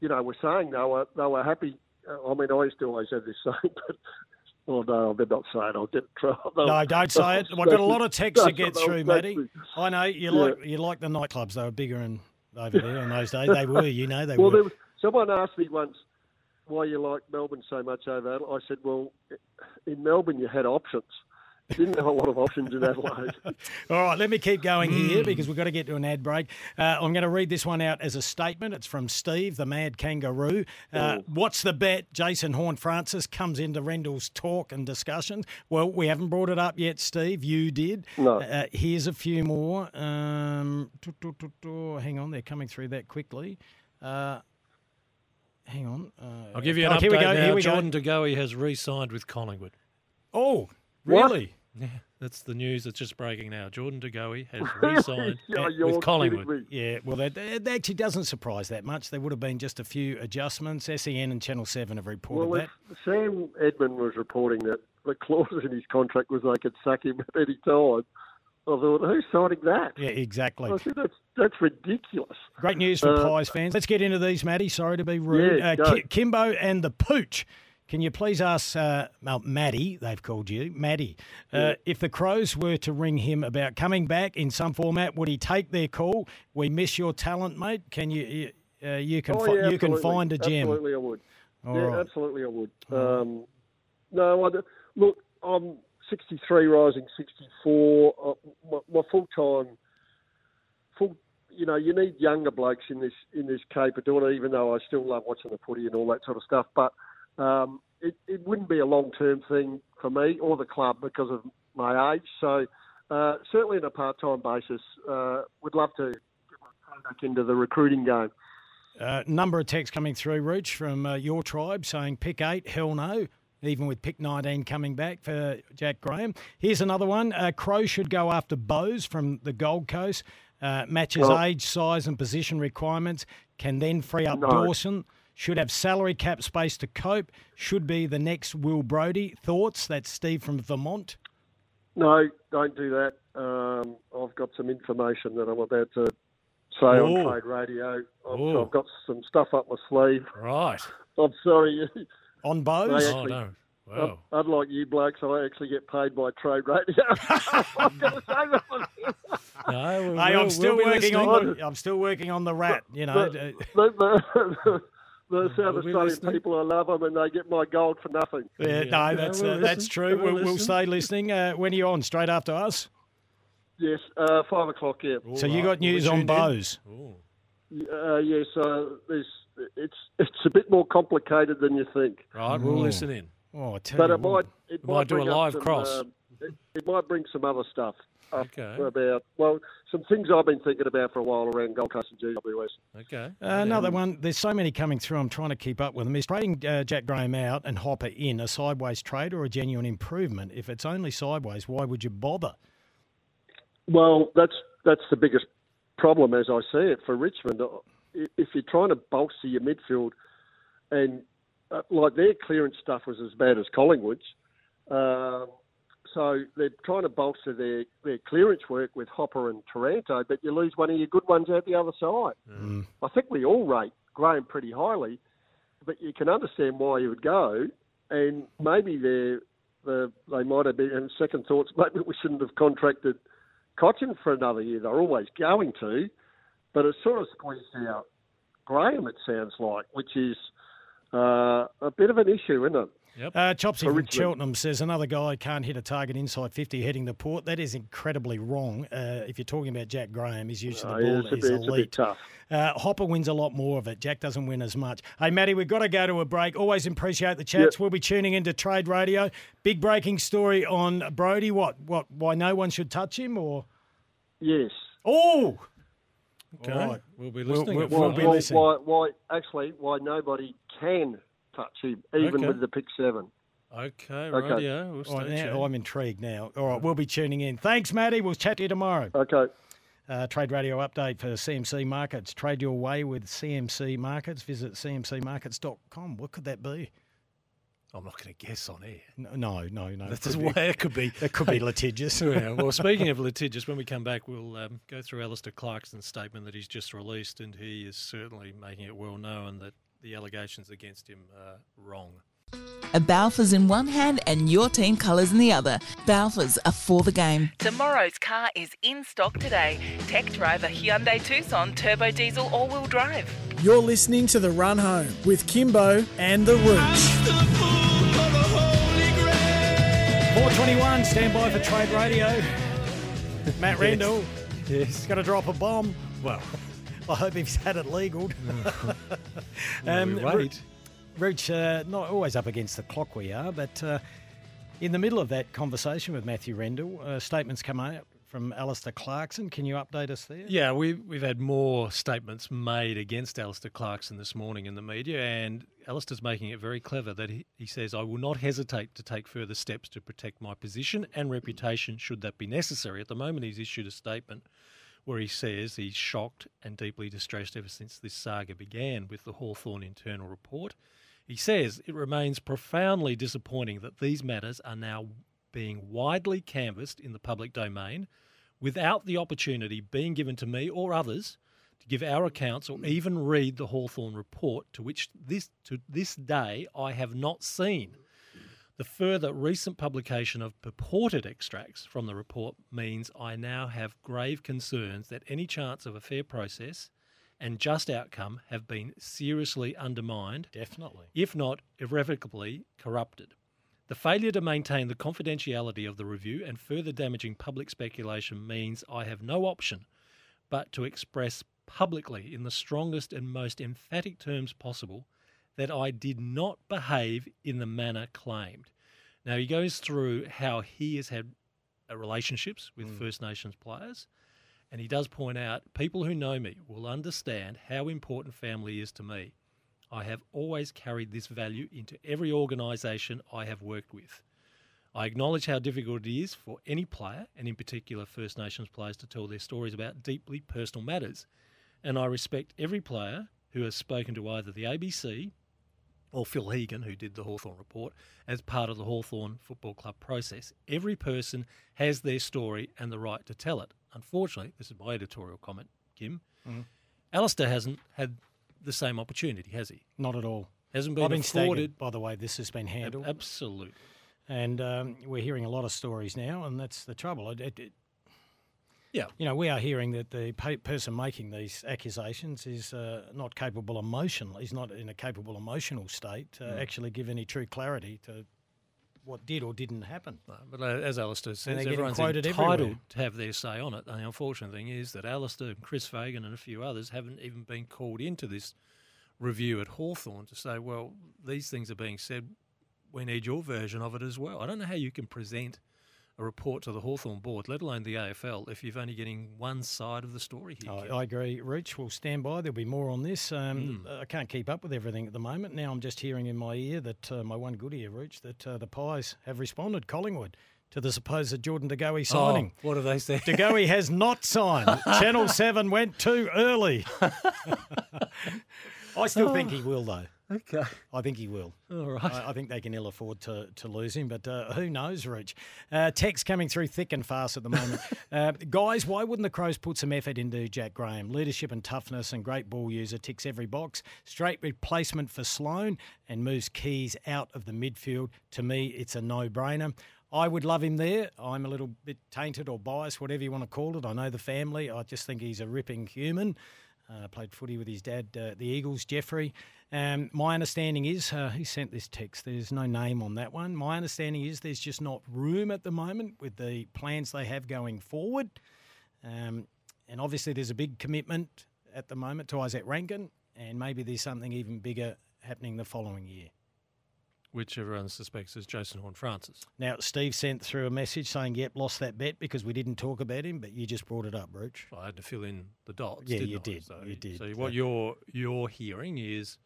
you know, were saying. They were, they were happy. Uh, I mean, I used to always have this saying, but oh no, I better not say it. I'll get in trouble. No, don't say it. I've got a lot of texts to get through, Matty. I know you Yeah. like you like the nightclubs. They were bigger and over there in those days. They were, you know, they well, were. there was, someone asked me once why you like Melbourne so much over Adelaide. I said, well, in Melbourne you had options. You didn't have a lot of options in Adelaide. All right, let me keep going here because we've got to get to an ad break. Uh, I'm going to read this one out as a statement. It's from Steve, the mad kangaroo. Uh, what's the bet? Jason Horne-Francis comes into Rendell's talk and discussions. Well, we haven't brought it up yet, Steve. You did. No. Uh, here's a few more. Um, hang on, they're coming through that quickly. Uh, hang on. Uh, I'll give you an oh, update here we go. now. Here we Jordan go. De Goey has re-signed with Collingwood. Oh, What? really? Yeah, that's the news that's just breaking now. Jordan De Goey has re-signed Oh, with Collingwood. Yeah, well, that, that actually doesn't surprise that much. There would have been just a few adjustments. SEN and Channel 7 have reported Well, that. Sam Edmund was reporting that the clause in his contract was they could sack him at any time. I thought, who's signing that? Yeah, exactly. I said, that's, that's ridiculous. Great news for Uh, Pies fans. Let's get into these, Matty. Sorry to be rude. Yeah, uh. Kimbo and the Rooch. Can you please ask, uh, well, Maddie, they've called you, Maddie, uh, if the Crows were to ring him about coming back in some format, would he take their call? We miss your talent, mate. Can you, you, uh, you can, oh, fi- you can find a gem. Absolutely, I would. All yeah, right. absolutely, I would. Um, no, I, look, I'm 63, rising 64. Uh, my, my full time, full. You know, you need younger blokes in this in this cape of doing it. Even though I still love watching the footy and all that sort of stuff, but um, it, it wouldn't be a long term thing for me or the club because of my age. So uh, certainly on a part time basis, uh, would love to get my back into the recruiting game. Uh, number of texts coming through, Rooch, from uh, your tribe saying pick eight, hell no. Even with pick 19 coming back for Jack Graham. Here's another one. Uh, Crow should go after Bose from the Gold Coast. Uh, matches Well- age, size, and position requirements. Can then free up No. Dawson. Should have salary cap space to cope. Should be the next Will Brodie. Thoughts? That's Steve from Vermont. No, don't do that. Um, I've got some information that I'm about to say Oh. on trade radio. I've, Oh. I've got some stuff up my sleeve. Right. I'm sorry. On They Bose? actually- oh, no. Wow. Unlike you blokes, I actually get paid by trade radio. I'm going to say that. No, Hey, I'm still we'll working listening. on the. I'm still working on the rat. You know, The, the, the, the South We'll be Australian people, I love them, and they get my gold for nothing. Yeah, Yeah, no, that's uh, that's true. We'll We'll, we'll stay listening. Uh, when are you on? Straight after us. Yes, uh, five o'clock. Yeah, So you got news on tuned. Bose. Uh, yes. Uh, there's, it's it's a bit more complicated than you think. Right, we'll Ooh. listen in. Oh, I tell But you it might what. it We might do a live some, cross. um, it, it might bring some other stuff. Up Okay. about well, some things I've been thinking about for a while around Gold Coast and GWS. Okay. Uh, another one. There's so many coming through. I'm trying to keep up with them. Is trading uh, Jack Graham out and Hopper in a sideways trade or a genuine improvement? If it's only sideways, why would you bother? Well, that's that's the biggest problem as I see it for Richmond. If you're trying to bolster your midfield, and uh, like their clearance stuff was as bad as Collingwood's, um, so they're trying to bolster their, their clearance work with Hopper and Taranto, but you lose one of your good ones out the other side. I think we all rate Graham pretty highly, but you can understand why he would go, and maybe they're, the they might have been. And second thoughts, maybe we shouldn't have contracted Cotchin for another year. They're always going to, but it sort of squeezed out Graham. It sounds like, which is uh, a bit of an issue, isn't it? Uh, Chopsy from Cheltenham says another guy can't hit a target inside 50 heading the port. That is incredibly wrong. Uh, if you're talking about Jack Graham, his use of Oh, the yeah, ball it's a is bit- a bit elite. tough. Uh, Hopper wins a lot more of it. Jack doesn't win as much. Hey, Matty, we've got to go to a break. Always appreciate the chats. We'll be tuning into Trade Radio. Big breaking story on Brody. What? What? Why no one should touch him? Or Yes. oh, Okay. All right. We'll be We'll- listening. we'll- we'll five. be why, listening. why, why? Actually, why nobody can touch him, even Okay. with the pick seven. Okay, Okay. radio. We'll All right, stay now. I'm intrigued now. All right, we'll be tuning in. Thanks, Matty. We'll chat to you tomorrow. Okay. Uh, trade radio update for CMC Markets. Trade your way with CMC Markets. Visit cmcmarkets.com. What could that be? I'm not going to guess on air. No, no, no. no. That's Could be- way it could be. It could be litigious. yeah, well, speaking of litigious, when we come back, we'll um, go through Alastair Clarkson's statement that he's just released, and he is certainly making it well known that the allegations against him are wrong. A Balfour's in one hand and your team colours in the other. Balfour's are for the game. Tomorrow's car is in stock today. Tech driver Hyundai Tucson turbo diesel all-wheel drive. You're listening to The Run Home with Kimbo and The Rooch. 421, stand by for Trade Radio. Matt Rendell. Yes. Got to drop a bomb. Well, I hope he's had it legal. Well, we wait. Rooch, uh, not always up against the clock we are, but uh, in the middle of that conversation with Matthew Rendell, uh, statements come out from Alastair Clarkson. Can you update us there? Yeah, we, we've had more statements made against Alastair Clarkson this morning in the media, and Alastair's making it very clever that he, he says, I will not hesitate to take further steps to protect my position and reputation should that be necessary. At the moment, he's issued a statement where he says he's shocked and deeply distressed ever since this saga began with the Hawthorn internal report. He says it remains profoundly disappointing that these matters are now being widely canvassed in the public domain without the opportunity being given to me or others to give our accounts or even read the Hawthorn report to which this to this day I have not seen. The further recent publication of purported extracts from the report means I now have grave concerns that any chance of a fair process and just outcome have been seriously undermined, Definitely. if not irrevocably corrupted. The failure to maintain the confidentiality of the review and further damaging public speculation means I have no option but to express publicly in the strongest and most emphatic terms possible that I did not behave in the manner claimed. Now, he goes through how he has had uh, relationships with First Nations players, and he does point out people who know me will understand how important family is to me. I have always carried this value into every organisation I have worked with. I acknowledge how difficult it is for any player, and in particular First Nations players, to tell their stories about deeply personal matters. And I respect every player who has spoken to either the ABC or Phil Egan, who did the Hawthorn report, as part of the Hawthorn Football Club process. Every person has their story and the right to tell it. Unfortunately, this is my editorial comment, Kim. Mhm. Alastair hasn't had the same opportunity, has he? Not at all. Hasn't been I've been afforded. staggered by the way this has been handled. Absolutely. And um, we're hearing a lot of stories now, and that's the trouble. It, it, it- Yeah. you know, we are hearing that the person making these accusations is uh, not capable emotionally, is not in a capable emotional state to Mm. actually give any true clarity to what did or didn't happen. But uh, as Alastair says, everyone's entitled everywhere. to have their say on it. And the unfortunate thing is that Alastair and Chris Fagan and a few others haven't even been called into this review at Hawthorn to say, well, these things are being said. We need your version of it as well. I don't know how you can present a report to the Hawthorn board, let alone the AFL, if you're only getting one side of the story here. I, I agree, Rich. We'll stand by. There'll be more on this. Um, Mm. I can't keep up with everything at the moment. Now I'm just hearing in my ear that uh, my one good ear, Rich, that uh, the Pies have responded, Collingwood, to the supposed Jordan De Goey signing. Oh, what have they said? De Goey has not signed. Channel 7 went too early. I still think he will, though. Okay. I think he will. All right. I, I think they can ill afford to, to lose him, but uh, who knows, Rich? Uh, text coming through thick and fast at the moment. uh, guys, why wouldn't the Crows put some effort into Jack Graham? Leadership and toughness and great ball user ticks every box. Straight replacement for Sloane and moves Keays out of the midfield. To me, it's a no brainer. I would love him there. I'm a little bit tainted or biased, whatever you want to call it. I know the family. I just think he's a ripping human. Uh, played footy with his dad, uh, the Eagles, Jeffrey. Um, my understanding is, uh, who sent this text? There's no name on that one. My understanding is there's just not room at the moment with the plans they have going forward. Um, and obviously, there's a big commitment at the moment to Izak Rankine, and maybe there's something even bigger happening the following year. Which everyone suspects is Jason Horne-Francis. Now, Steve sent through a message saying, yep, lost that bet because we didn't talk about him, but you just brought it up, Rooch. I had to fill in the dots. Yeah, didn't you I? did, So, you did. So what you're you're hearing is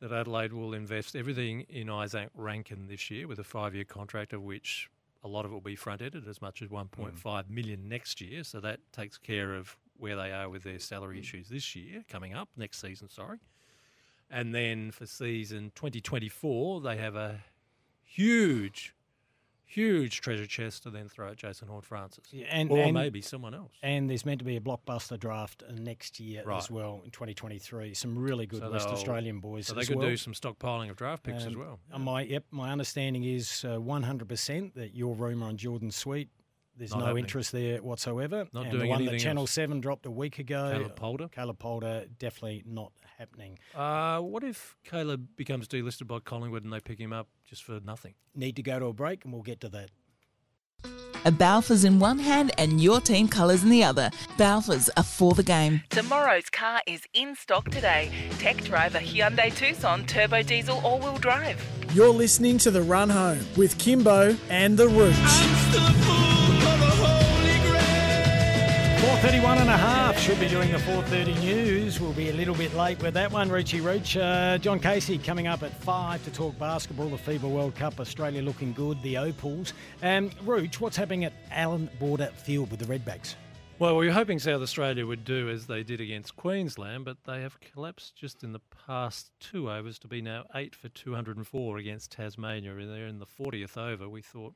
that Adelaide will invest everything in Izak Rankine this year with a five-year contract, of which a lot of it will be front-ended, as much as mm. 1.5 million next year. So that takes care of where they are with their salary mm. issues this year, coming up next season. Sorry, and then for season 2024, they have a huge. Huge treasure chest to then throw at Jason Horne-Francis, and, or and- maybe someone else. And there's meant to be a blockbuster draft uh, next year Right. as well in 2023. Some really good So West Australian boys. So they as could well. do some stockpiling of draft picks as Um, well. uh, My yep, my understanding is uh, 100% that your rumour on Jordan Sweet. There's Not no happening. interest there whatsoever. Not and doing the one anything that Channel else. Seven dropped a week ago. Caleb Poulter? Caleb Poulter, definitely not happening. Uh, what if Caleb becomes delisted by Collingwood and they pick him up just for nothing? Need to go to a break, and we'll get to that. A Balfours in one hand and your team colours in the other. Balfours are for the game. Tomorrow's car is in stock today. Tech driver Hyundai Tucson Turbo Diesel All-Wheel Drive. You're listening to The Run Home with Kimbo and The Rooch. 4.31 and a half. Should be doing the 4.30 news. We'll be a little bit late with that one, Richie Rooch. Uh, John Casey coming up at 5 to talk basketball, the FIBA World Cup, Australia looking good, the Opals. Um, Rooch, what's happening at Allan Border Field with the Redbacks? Well, we were hoping South Australia would do as they did against Queensland, but they have collapsed just in the past two overs to be now eight for 204 against Tasmania. They're in the 40th over. We thought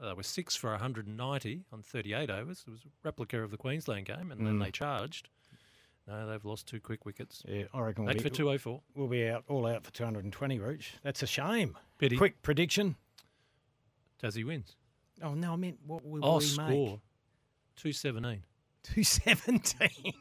they were six for 190 on 38 overs. It was a replica of the Queensland game, and then Mm. they charged. No, they've lost two quick wickets. Yeah, I reckon we'll Eight be, for 204. We'll be out all out for 220, Rooch. That's a shame. Pity. Quick prediction. Does he wins. Oh, no, I meant what will Oh, we score. 217. 217.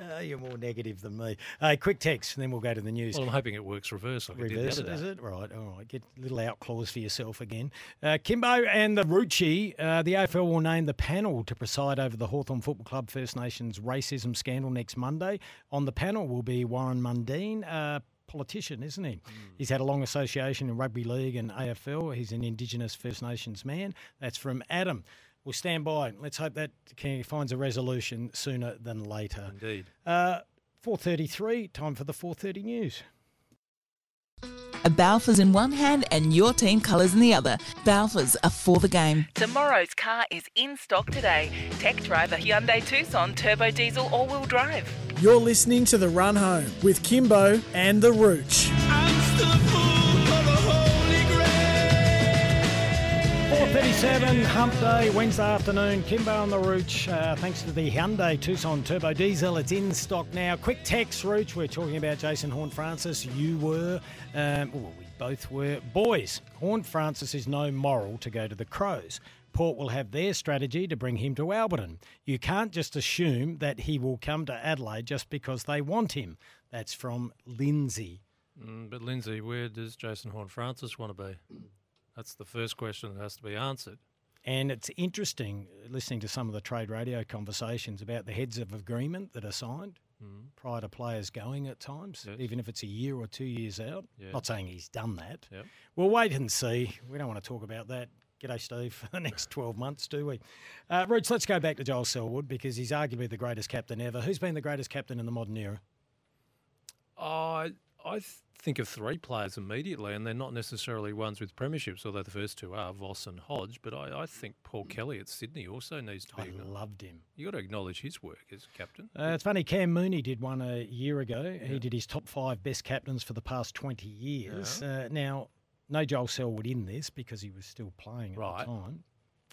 uh, you're more negative than me. Uh, quick text, and then we'll go to the news. Well, I'm hoping it works reverse like it did the Reverse it, is it? Right, all right. Get a little out clause for yourself again. Uh, Kimbo and the Rucci, uh, the AFL will name the panel to preside over the Hawthorn Football Club First Nations racism scandal next Monday. On the panel will be Warren Mundine, a politician, isn't he? He's had a long association in rugby league and AFL. He's an Indigenous First Nations man. That's from Adam. We'll stand by. Let's hope that can, finds a resolution sooner than later. Indeed. Uh, 4.33, time for the 4.30 news. A Balfours in one hand and your team colours in the other. Balfours are for the game. Tomorrow's car is in stock today. Tech driver Hyundai Tucson Turbo Diesel All-Wheel Drive. You're listening to The Run Home with Kimbo and The Rooch. 4.37, hump day, Wednesday afternoon. Kimbo on the Rooch. Uh, thanks to the Hyundai Tucson Turbo Diesel. It's in stock now. Quick text, Rooch. We're talking about Jason Horne-Francis. You were, um, well, we both were. Boys, Horne-Francis is no moral to go to the Crows. Port will have their strategy to bring him to Alberton. You can't just assume that he will come to Adelaide just because they want him. That's from Lindsay. Mm, but Lindsay, where does Jason Horne-Francis want to be? That's the first question that has to be answered. And it's interesting uh, listening to some of the trade radio conversations about the heads of agreement that are signed Mm. prior to players going at times, Yes. even if it's a year or two years out. Yeah. Not saying he's done that. Yep. We'll wait and see. We don't want to talk about that. G'day, Steve, for the next 12 months, do we? Uh, Rooch, let's go back to Joel Selwood because he's arguably the greatest captain ever. Who's been the greatest captain in the modern era? I I th- think of three players immediately, and they're not necessarily ones with premierships, although the first two are Voss and Hodge. But I, I think Paul Kelly at Sydney also needs to be. I loved him. You got to acknowledge his work as captain. Uh, it's funny, Cam Mooney did one a year ago. He did his top five best captains for the past 20 years. Uh, now, no Joel Selwood in this because he was still playing at Right. the time.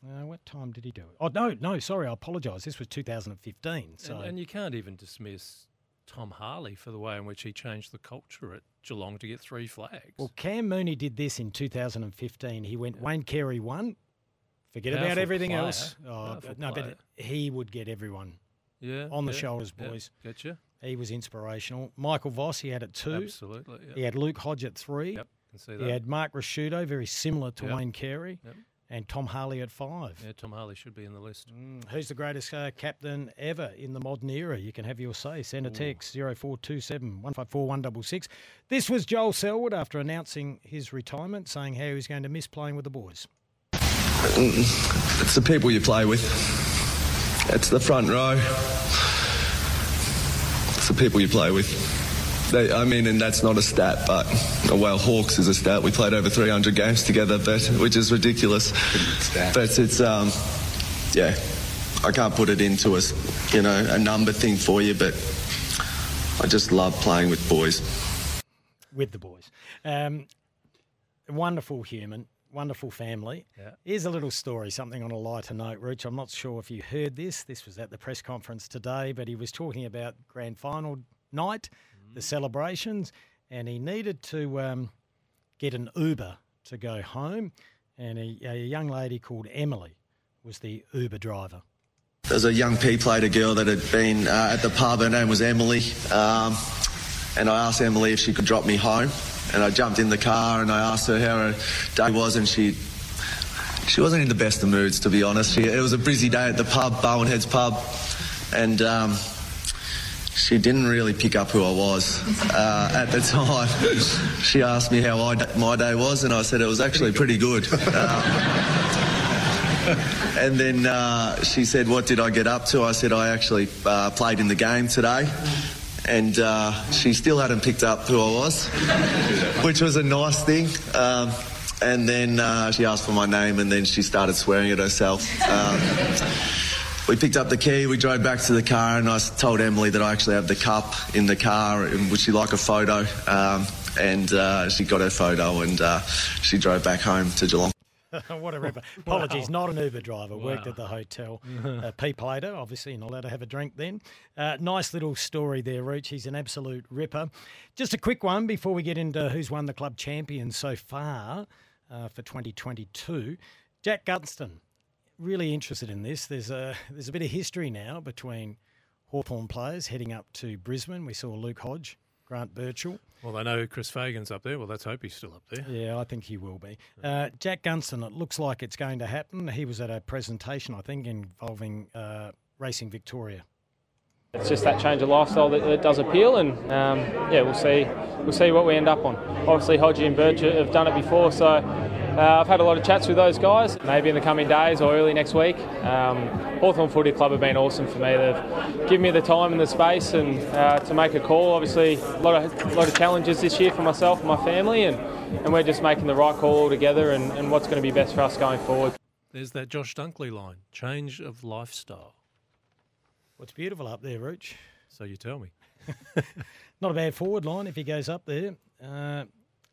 Uh, what time did he do it? Oh, no, no, sorry, I apologise. This was 2015. So And, and you can't even dismiss Tom Harley for the way in which he changed the culture at Geelong to get three flags. Well, Cam Mooney did this in 2015. He went Wayne Carey one. Forget about everything player. else. Oh, Powerful no, player. but he would get everyone yeah, on the yeah, shoulders, yeah, boys. Getcha. He was inspirational. Michael Voss, he had it two. Absolutely. Yep. He had Luke Hodge at three. Yep, can see that. He had Mark Ricciuto, very similar to Yep. Wayne Carey, Yep. And Tom Harley at five. Yeah, Tom Harley should be in the list. Mm, Who's the greatest uh, captain ever in the modern era? You can have your say. Send a text 0427 154 166. This was Joel Selwood after announcing his retirement, saying how he's going to miss playing with the boys. It's the people you play with. It's the front row. It's the people you play with. They, I mean, and that's not a stat, but well, Hawks is a stat. We played over 300 games together, but which is ridiculous. But it's um, yeah, I can't put it into a s- you know a number thing for you, but I just love playing with boys. with the boys. Um, wonderful human, wonderful family. Yeah. Here's a little story, something on a lighter note, Rich. I'm not sure if you heard this. This was at the press conference today, but he was talking about grand final night, the celebrations, and he needed to um, get an Uber to go home. And a, a young lady called Emily was the Uber driver. There's a young P plater girl that had been uh, at the pub. Her name was Emily. Um, and I asked Emily if she could drop me home. And I jumped in the car and I asked her how her day was, and she she wasn't in the best of moods, to be honest. She, it was a busy day at the pub, Barwon Heads pub, and um, she didn't really pick up who I was uh, at the time. she asked me how I, my day was, and I said it was actually pretty good. Um, and then uh, she said, What did I get up to? I said, I actually uh, played in the game today. And uh, she still hadn't picked up who I was, which was a nice thing. Um, and then uh, she asked for my name, and then she started swearing at herself. Um, we picked up the key, we drove back to the car, and I told Emily that I actually have the cup in the car, and would she like a photo? Um, and uh, she got her photo, and uh, she drove back home to Geelong. what a ripper. Apologies, not an Uber driver. Worked at the hotel. uh, P later, obviously, you're not allowed to have a drink then. Uh, nice little story there, Reach. He's an absolute ripper. Just a quick one before we get into who's won the club champion so far uh, for 2022. Jack Gunston, really interested in this. There's a, there's a bit of history now between Hawthorn players heading up to Brisbane. We saw Luke Hodge, Grant Birchall. Well, they know Chris Fagan's up there. Well, let's hope he's still up there. Yeah, I think he will be. Uh, Jack Gunston, it looks like it's going to happen. He was at a presentation, I think, involving uh, Racing Victoria. It's just that change of lifestyle that, that does appeal, and um, yeah, we'll see. We'll see what we end up on. Obviously, Hodgie and Birch have done it before, so uh, I've had a lot of chats with those guys. Maybe in the coming days or early next week. Um, Hawthorn Footy Club have been awesome for me. They've given me the time and the space and uh, to make a call. Obviously, a lot of lot of challenges this year for myself and my family, and, and we're just making the right call all together and, and what's going to be best for us going forward. There's that Josh Dunkley line change of lifestyle. What's beautiful up there, Rooch? So you tell me. Not a bad forward line if he goes up there. Uh,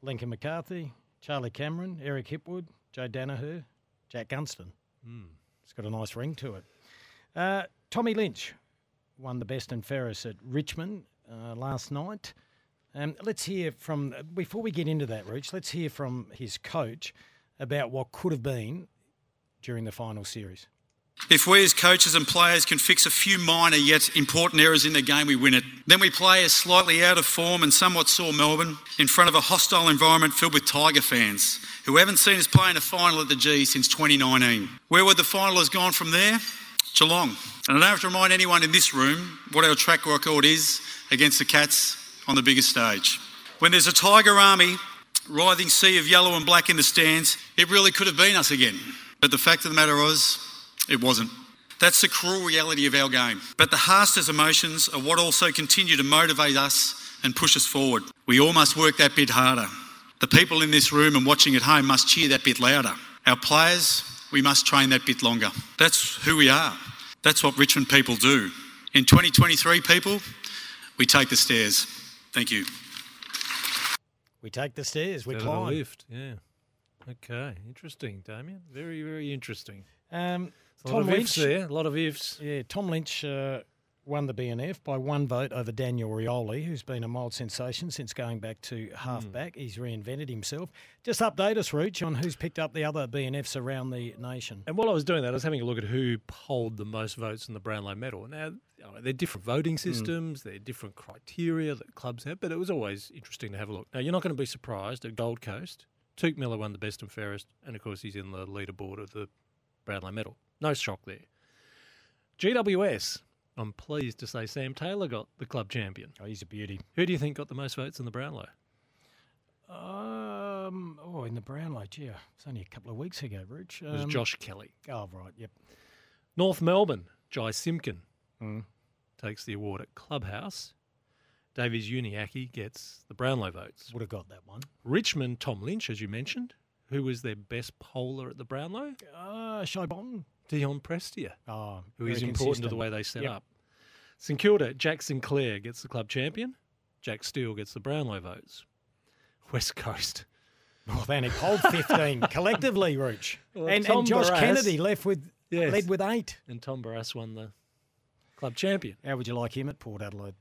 Lincoln McCarthy, Charlie Cameron, Eric Hipwood, Joe Daniher, Jack Gunston. Hmm. It's got a nice ring to it. Uh, Tommy Lynch won the best and fairest at Richmond uh, last night. Um, let's hear from, before we get into that, Rooch, let's hear from his coach about what could have been during the final series. If we as coaches and players can fix a few minor yet important errors in the game, we win it. Then we play a slightly out of form and somewhat sore Melbourne in front of a hostile environment filled with Tiger fans who haven't seen us play in a final at the G since 2019. Where would the final have gone from there? Geelong. And I don't have to remind anyone in this room what our track record is against the Cats on the biggest stage. When there's a Tiger army, writhing sea of yellow and black in the stands, it really could have been us again. But the fact of the matter was, it wasn't. That's the cruel reality of our game. But the Harsters emotions are what also continue to motivate us and push us forward. We all must work that bit harder. The people in this room and watching at home must cheer that bit louder. Our players, we must train that bit longer. That's who we are. That's what Richmond people do. In 2023, people, we take the stairs. Thank you. We take the stairs. We Instead of the climb. lift. Yeah. Okay. Interesting, Damien. Very, very interesting. Um, A Tom of Lynch ifs there. A lot of ifs. Yeah, Tom Lynch uh, won the BNF by one vote over Daniel Rioli, who's been a mild sensation since going back to halfback. He's reinvented himself. Just update us, Rooch, on who's picked up the other BNFs around the nation. And while I was doing that, I was having a look at who polled the most votes in the Brownlow medal. Now, they're different voting Hmm. systems, they're different criteria that clubs have, but it was always interesting to have a look. Now, you're not going to be surprised at Gold Coast. Touk Miller won the best and fairest, and of course, he's in the leaderboard of the Brownlow medal. No shock there. GWS, I'm pleased to say Sam Taylor got the club champion. Oh, he's a beauty. Who do you think got the most votes in the Brownlow? Um, oh, in the Brownlow, gee, it's only a couple of weeks ago, Rooch. It was Um, Josh Kelly. Oh, right, yep. North Melbourne, Jai Simpkin Mm. takes the award at Clubhouse. Davies Uniacke gets the Brownlow votes. Would have got that one. Richmond, Tom Lynch, as you mentioned, who was their best poller at the Brownlow? Uh, Shai Bolton. Dion Prestia, Oh, who is important to the way they set Yep. up. St Kilda, Jack Sinclair gets the club champion. Jack Steele gets the Brownlow votes. West Coast. They only polled 15 collectively, Rooch. Well, and, and Josh Barras- Kennedy left with Yes. led with eight. And Tom Barrass won the club champion. How would you like him at Port Adelaide?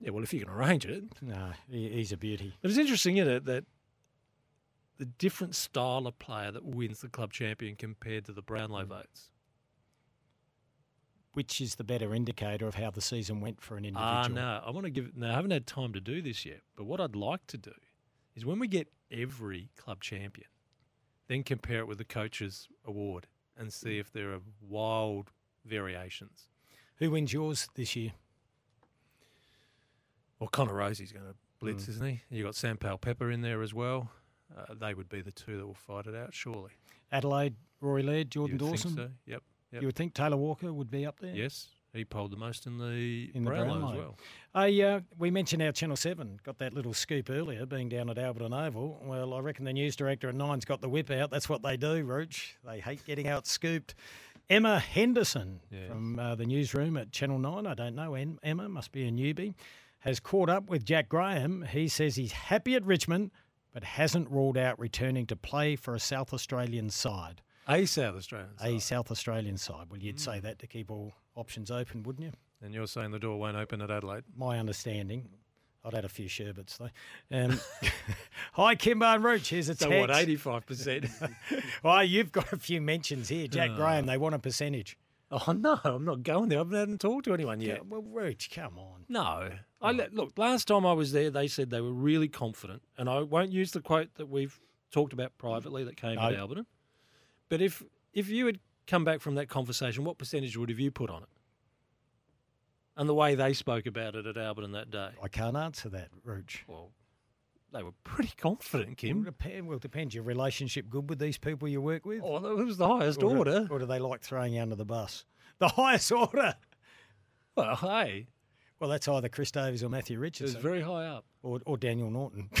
Yeah, well, if you can arrange it. No, he's a beauty. But it's interesting, isn't it, that the different style of player that wins the club champion compared to the Brownlow votes. Which is the better indicator of how the season went for an individual? Ah, no, I want to give. No, I haven't had time to do this yet. But what I'd like to do is when we get every club champion, then compare it with the coaches' award and see if there are wild variations. Who wins yours this year? Well, Connor Rozee's going to blitz, Mm. isn't he? You got Sam Powell Pepper in there as well. Uh, they would be the two that will fight it out, surely. Adelaide, Rory Laird, Jordan You would think Dawson. so, yep, yep. You would think Taylor Walker would be up there. Yes, he polled the most in the In the Brownlow, Brownlow. as well. I, uh, we mentioned our Channel 7, got that little scoop earlier, being down at Alberton Oval. Well, I reckon the news director at Nine's got the whip out. That's what they do, Rooch. They hate getting out scooped. Emma Henderson Yes. from uh, the newsroom at Channel 9, I don't know, Em- Emma must be a newbie, has caught up with Jack Graham. He says he's happy at Richmond, but hasn't ruled out returning to play for a South Australian side. A South Australian A South Australian side. Well, you'd say that to keep all options open, wouldn't you? And you're saying the door won't open at Adelaide? my understanding. I'd had a few sherbets though. Um, hi, Kimbo and Rooch. Here's a text. So what, 85%? well, you've got a few mentions here. Jack Oh. Graham, they want a percentage. Oh, no, I'm not going there. I haven't talked to anyone yet. Yeah, well, Rooch, come on. No. I look, last time I was there, they said they were really confident, and I won't use the quote that we've talked about privately that came at Alberton. But if if you had come back from that conversation, what percentage would have you put on it? And the way they spoke about it at Alberton that day. I can't answer that, Rooch. Well, they were pretty confident, Well, Kim. depend, well, depends. Your relationship good with these people you work with? Oh, that was the highest or, do- order. Or do they like throwing you under the bus? The highest order. Well, hey, Well, that's either Chris Davies or Matthew it was very high up. or, or Daniel Norton.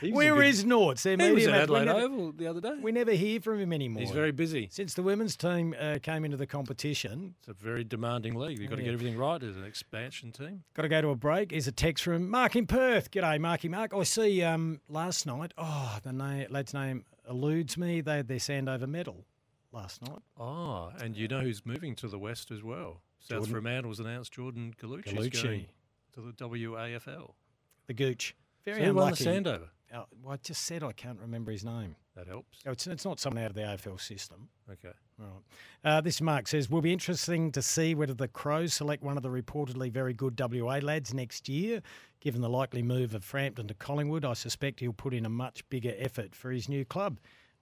He was a Where good- is Norts? He was at Adelaide never- Oval the other day. We never hear from him anymore. He's very busy. Since the women's team uh, came into the competition, It's a very demanding league. You've got to get everything right as an expansion team. got to go to a break. Here's a text from Mark in Perth. G'day, Marky Mark. I see um, last night, oh, the name, lad's name eludes me. They had their Sandover medal last night. Oh, and you know who's moving to the west as well? South Jordan- Fremantle was announced. Jordan Gallucci Gallucci. going to the WAFL. The Gooch. Very So who won the. Sandover? Oh, well, I just said I can't remember his name. That helps. Oh, it's, it's not someone out of the AFL system. Okay. Right. Uh, this Mark says, will be interesting to see whether the Crows select one of the reportedly very good WA lads next year. Given the likely move of Frampton to Collingwood, I suspect he'll put in a much bigger effort for his new club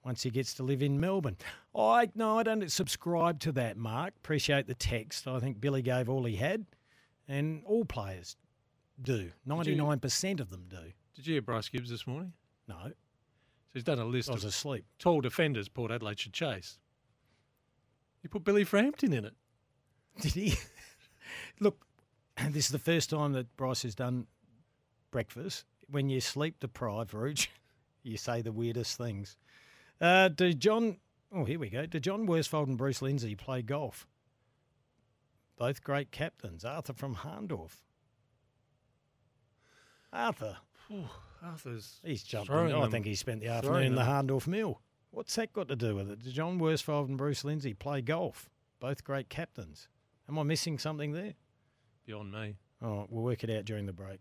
once he gets to live in Melbourne. I no, I don't subscribe to that, Mark. Appreciate the text. I think Billy gave all he had, and all players do. Ninety nine percent of them do. Did you hear Bryce Gibbs this morning? No. So He's done a list I was of asleep. tall defenders Port Adelaide should chase. He put Billy Frampton in it. Did he? Look, this is the first time that Bryce has done breakfast. When you're sleep deprived, Rooch, you say the weirdest things. Uh, do John? Oh, here we go. Do John Worsfold and Bruce Lindsay play golf? Both great captains. Arthur from Hahndorf. Arthur. Arthur's He's jumping. I think he spent the afternoon in the. Hahndorf Mill. What's that got to do with it? Do John Worsfold and Bruce Lindsay play golf? Both great captains. Am I missing something there? Beyond me. Oh, we'll work it out during the break.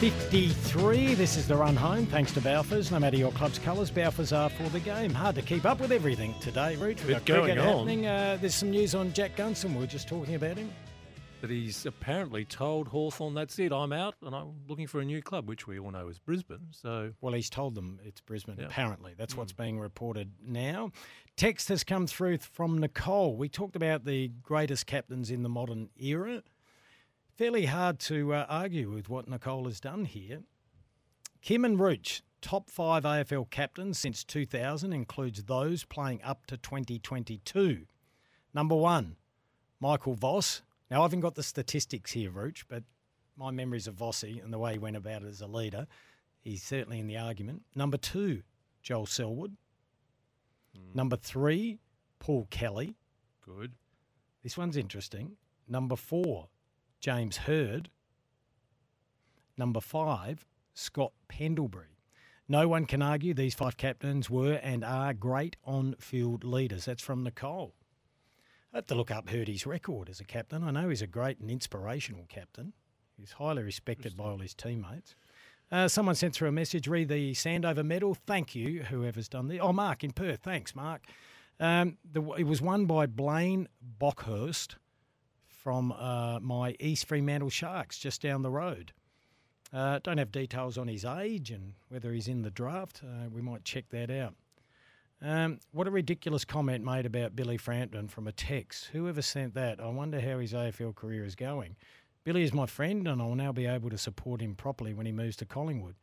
4.53. This is the run home, thanks to Balfours. No matter your club's colours, Balfours are for the game. Hard to keep up with everything today, Root. We've got cricket on. happening. Uh, there's some news on Jack Gunston. We were just talking about him. But he's apparently told Hawthorn that's it, I'm out, and I'm looking for a new club, which we all know is Brisbane. So Well, he's told them it's Brisbane, Yeah. apparently. That's what's Mm. being reported now. Text has come through from Nicole. We talked about the greatest captains in the modern era. Fairly hard to uh, argue with what Nicole has done here. Kim and Rooch, top five AFL captains since 2000, includes those playing up to 2022. Number one, Michael Voss. Now, I haven't got the statistics here, Rooch, but my memories of Vossi and the way he went about it as a leader, he's certainly in the argument. Number two, Joel Selwood. Number three, Paul Kelly. good. This one's interesting. Number four, James Hird. Number five, Scott Pendlebury. No one can argue these five captains were and are great on field leaders. That's from Nicole. I have to look up Hirdy's record as a captain. I know he's a great and inspirational captain. He's highly respected by all his teammates. Uh, someone sent through a message. Read the Sandover medal. Thank you, whoever's done the. Oh, Mark in Perth. Thanks, Mark. Um, the, it was won by Blaine Boekhorst from uh, my East Fremantle Sharks just down the road. Uh, don't have details on his age and whether he's in the draft. Uh, we might check that out. Um, what a ridiculous comment made about Billy Frampton from a text. Whoever sent that? I wonder how his AFL career is going. Billy is my friend, and I'll now be able to support him properly when he moves to Collingwood.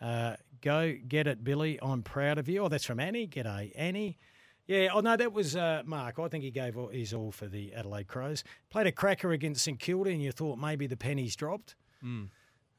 Uh, go get it, Billy. I'm proud of you. Oh, that's from Annie. G'day, Annie. Yeah, oh no, that was uh, Mark. I think he gave all, his all for the Adelaide Crows. Played a cracker against St Kilda, and you thought maybe the pennies dropped, Mm.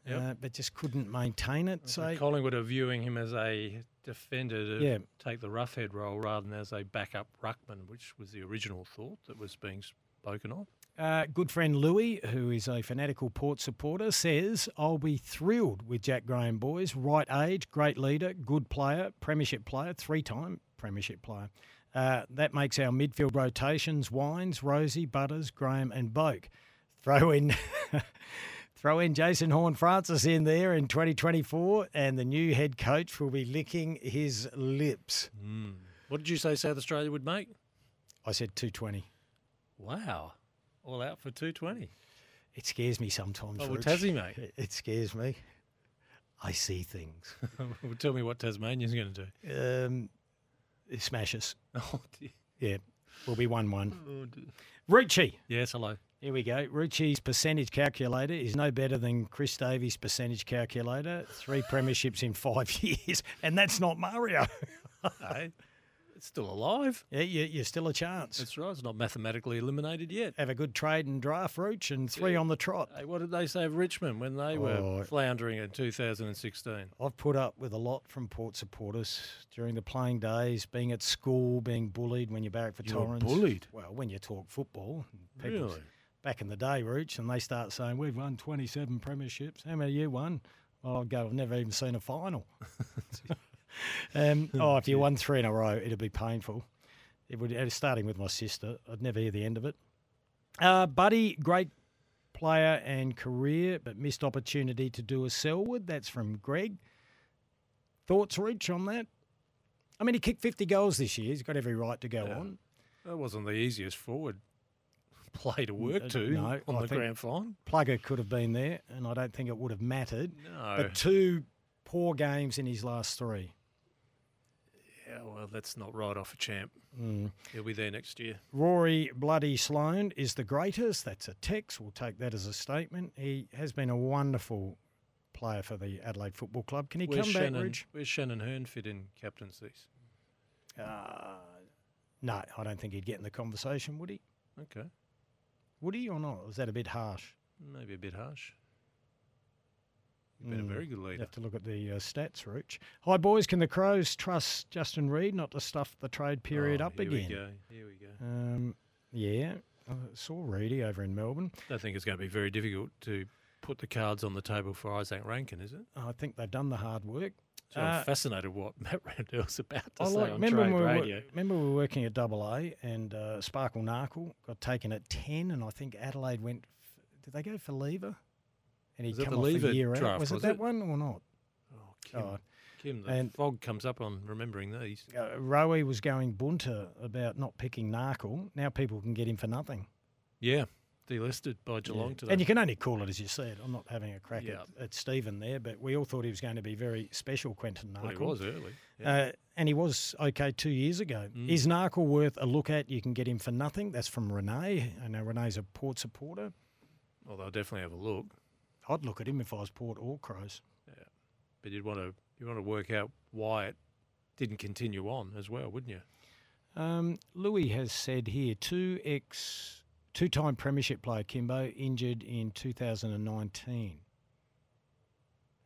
Yep. uh, but just couldn't maintain it. So Collingwood are viewing him as a defender to Yeah. take the roughhead role rather than as a backup ruckman, which was the original thought that was being spoken of. Uh, good friend Louis, who is a fanatical Port supporter, says, I'll be thrilled with Jack Graham, boys. Right age, great leader, good player, premiership player, three time premiership player. Uh, that makes our midfield rotations Wines, Rozee, Butters, Graham, and Boak. Throw in. Throw in Jason Horne-Francis in there in 2024, and the new head coach will be licking his lips. Mm. What did you say South Australia would make? I said 220. Wow. All out for 220. It scares me sometimes. Oh, well. Tassie, mate. It, it scares me. I see things. well, tell me what Tasmania's going to do. Um, smash us. Oh, dear. Yeah, we'll be 1 1. Oh. Rucci. Yes, hello. Here we go. Rucci's percentage calculator is no better than Chris Davies' percentage calculator. Three premierships in five years, and that's not Mario. it's still alive. Yeah, you, you're still a chance. That's right. It's not mathematically eliminated yet. Have a good trade and draft, Rooch, and three Yeah. on the trot. Hey, what did they say of Richmond when they Oh. were floundering in 2016? I've put up with a lot from Port supporters during the playing days, being at school, being bullied when you're barrack for You Torrens. bullied? Well, when you talk football. people- Really? Back in the day, Rooch, and they start saying, we've won 27 premierships. How many you won? Well, I'd go, I've never even seen a final. um, oh, if you won three in a row, it'd be painful. It would, starting with my sister, I'd never hear the end of it. Uh, Buddy, great player and career, but missed opportunity to do a Selwood. That's from Greg. Thoughts, Rich, on that? I mean, he kicked 50 goals this year. He's got every right to go Yeah. on. That wasn't the easiest forward play to work to no, on I the grand final. Plugger could have been there, and I don't think it would have mattered. No. But two poor games in his last three. Yeah, well, that's not right off a champ. Mm. He'll be there next year. Rory Bloody Sloane is the greatest. That's a text. We'll take that as a statement. He has been a wonderful player for the Adelaide Football Club. Can he Where's come Shannon, back, Rich? Where's Shannon Hurn fit in captaincies? Uh, no, I don't think he'd get in the conversation, would he? Okay, Would he or not? Was that a bit harsh? maybe a bit harsh. You've been a Mm. very good You leader. have to look at the uh, stats, Rich. Hi, boys. Can the Crows trust Justin Reid not to stuff the trade period Oh, up here again? we go. Here we go. Um, yeah, I saw Reedy over in Melbourne. I think it's going to be very difficult to put the cards on the table for Izak Rankine, is it? I think they've done the hard work. So Uh, I'm fascinated what Matt Rendell's about to I say like, on remember, trade we were, radio. remember we were working at Double A and uh, Sparkle Narkle got taken at 10 and I think Adelaide went, did they go for Lever? And he'd Was that come the off Lever a year out. draft, Was, was it that it? one or not? Kim, Oh. Kim, the And- fog comes up on remembering these. Uh, Rowie was going bunter about not picking Narkle. Now people can get him for nothing. Yeah, delisted by Geelong Yeah. today. And you can only call it as you said. I'm not having a crack Yeah. at, at Stephen there, but we all thought he was going to be very special, Quinton Narkle. Well, he was early. Yeah. Uh, and he was okay two years ago. Mm. Is Narkle worth a look at? You can get him for nothing. That's from Renee. I know Renee's a Port supporter. well, they'll definitely have a look. I'd look at him if I was Port or Crows. But you'd want to you want to work out why it didn't continue on as well, wouldn't you? Um, Louis has said here two ex two time premiership player Kimbo injured in 2019.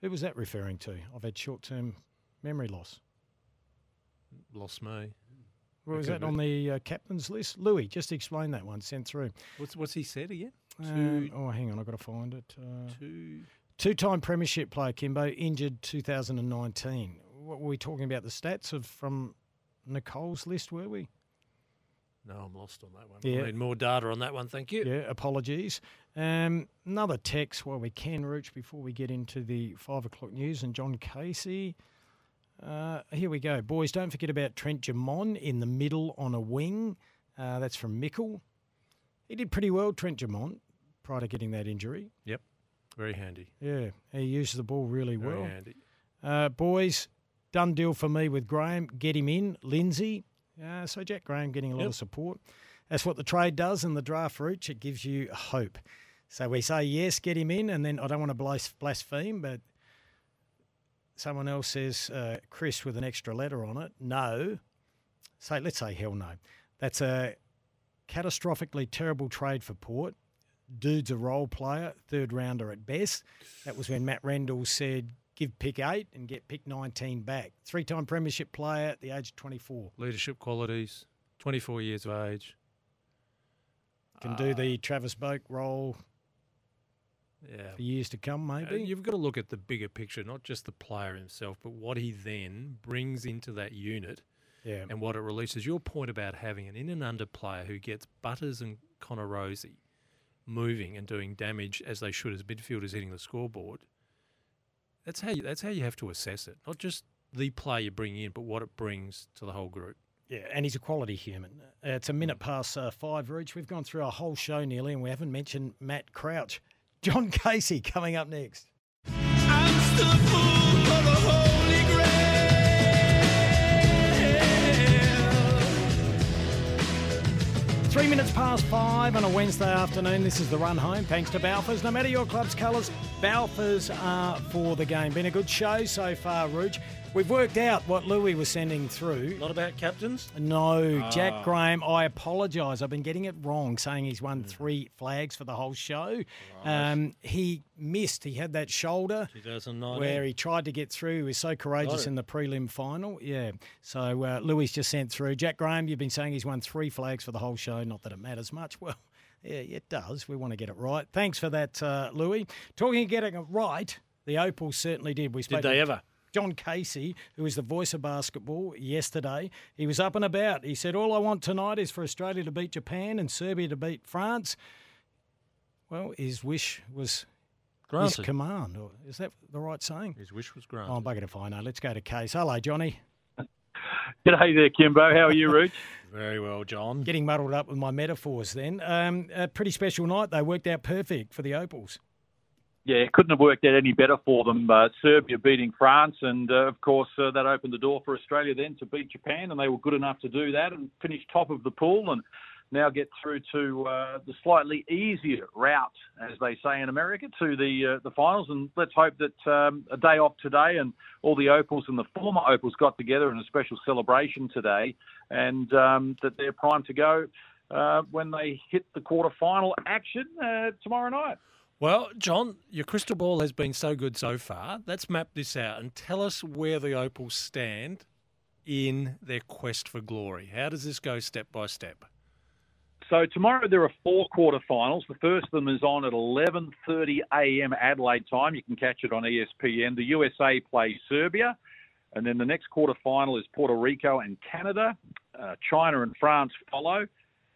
Who was that referring to? I've had short term memory loss. Lost me. Was that on the uh, captain's list? Louis, just explain that one. Sent through. What's what's he said again? Um, oh, hang on, I've got to find it. Uh, two. Two-time premiership player Kimbo injured 2019. What were we talking about? The stats of from Nicole's list, were we? No, I'm lost on that one. Yeah. I need more data on that one. Thank you. Yeah, apologies. Um, another text while we can, Rooch, before we get into the five o'clock news and John Casey. Uh, here we go. Boys, don't forget about Trent Dumont in the middle on a wing. Uh, that's from Mickle. He did pretty well, Trent Dumont, prior to getting that injury. Yep. Very handy. Yeah, he uses the ball really Very well. handy. Uh, boys, done deal for me with Graham. Get him in. Lindsay. Uh, so Jack Graham getting a lot Yep. of support. That's what the trade does in the draft route. It gives you hope. So we say yes, get him in, and then I don't want to blaspheme, but someone else says uh, Chris with an extra letter on it. No. Say let's say hell no. That's a catastrophically terrible trade for Port. Dude's a role player, third rounder at best. That was when Matt Rendell said, give pick eight and get pick 19 back. Three time premiership player at the age of 24. Leadership qualities. 24 years of age. Can do the Travis Boak role Yeah. for years to come, Uh, maybe. You've got to look at the bigger picture, not just the player himself, but what he then brings into that unit Yeah. and what it releases. Your point about having an in and under player who gets Butters and Connor Rozee moving and doing damage as they should as midfielders hitting the scoreboard. That's how you, that's how you have to assess it. Not just the player you bring in, but what it brings to the whole group. Yeah, and he's a quality human. Uh, it's a minute past uh, five, Reach. We've gone through our whole show nearly, and we haven't mentioned Matt Crouch. John Casey coming up next. Three minutes past five on a Wednesday afternoon. This is the run home. Thanks to Balfours. No matter your club's colours, Balfours are for the game. Been a good show so far, Rooch. We've worked out what Louis was sending through. Not about captains? No, Ah. Jack Graham. I apologise. I've been getting it wrong, saying he's won three flags for the whole show. Um, he missed. He had that shoulder where he tried to get through. He was so courageous in the prelim final. Yeah. So uh, Louis just sent through. Jack Graham, you've been saying he's won three flags for the whole show. Not that it matters much. Well, yeah, it does. We want to get it right. Thanks for that, uh, Louis. Talking of getting it right, the Opals certainly did. We spoke they ever? John Casey, who is the voice of basketball, yesterday. He was up and about. He said, All I want tonight is for Australia to beat Japan and Serbia to beat France. Well, his wish was his Granted. command. Or is that the right saying? His wish was granted. Oh, bugger if I know. Let's go to Case. Hello, Johnny. G'day there, Kimbo. How are you, Rooch? Very well, John. Getting muddled up with my metaphors then. Um, a pretty special night. They worked out perfect for the Opals. Yeah, it couldn't have worked out any better for them. Uh, Serbia beating France, and uh, of course uh, that opened the door for Australia then to beat Japan, and they were good enough to do that and finish top of the pool, and now get through to uh, the slightly easier route, as they say in America, to the uh, the finals. And let's hope that um, a day off today, and all the Opals and the former Opals got together in a special celebration today, and um, that they're primed to go uh, when they hit the quarter final action tomorrow night. Well, John, your crystal ball has been so good so far. Let's map this out and tell us where the Opals stand in their quest for glory. How does this go step by step? So tomorrow there are four quarterfinals. The first of them is on at 11:30 a.m. Adelaide time. You can catch it on ESPN. The USA play Serbia, and then the next quarterfinal is Puerto Rico and Canada. Uh, China and France follow.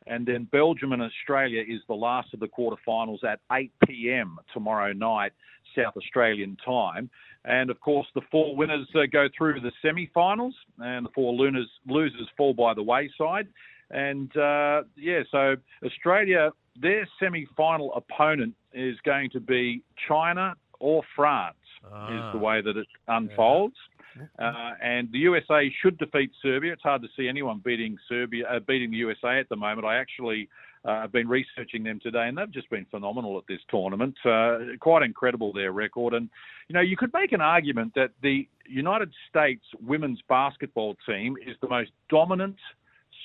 And then Belgium and Australia is the last of the quarterfinals at 8 p.m. tomorrow night, South Australian time. And of course, the four winners uh, go through to the semi-finals, and the four losers, losers fall by the wayside. And uh, yeah, so Australia, their semi-final opponent is going to be China or France, ah. is the way that it unfolds. Yeah. Uh, and the USA should defeat Serbia. It's hard to see anyone beating Serbia, uh, beating the USA at the moment. I actually uh, have been researching them today, and they've just been phenomenal at this tournament. Uh, quite incredible their record, and you know you could make an argument that the United States women's basketball team is the most dominant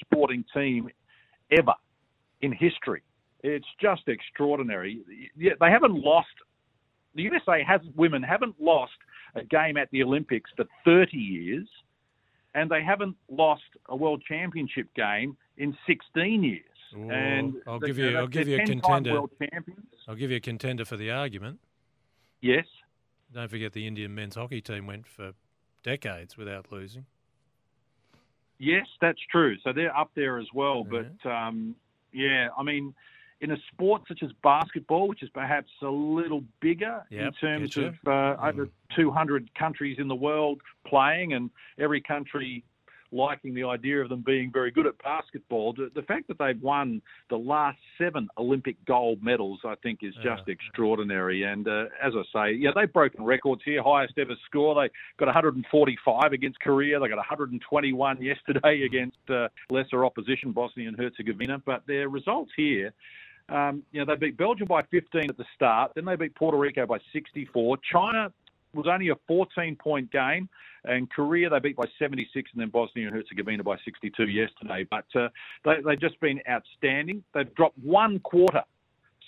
sporting team ever in history. It's just extraordinary. They haven't lost. The USA has women haven't lost a game at the Olympics for 30 years, and they haven't lost a world championship game in 16 years. Ooh, and I'll give you, I'll give you a contender. I'll give you a contender for the argument. Yes. Don't forget the Indian men's hockey team went for decades without losing. Yes, that's true. So they're up there as well. Yeah. But um, yeah, I mean, in a sport such as basketball, which is perhaps a little bigger yep, in terms of uh, mm. over 200 countries in the world playing, and every country liking the idea of them being very good at basketball. The fact that they've won the last seven Olympic gold medals, I think, is just yeah. extraordinary. And uh, as I say, yeah, they've broken records here. Highest ever score. They got 145 against Korea. They got 121 yesterday against uh, lesser opposition, Bosnia and Herzegovina. But their results here um, you know, they beat Belgium by 15 at the start. Then they beat Puerto Rico by 64. China was only a 14 point game, and Korea they beat by 76, and then Bosnia and Herzegovina by 62 yesterday. But uh, they, they've just been outstanding. They've dropped one quarter.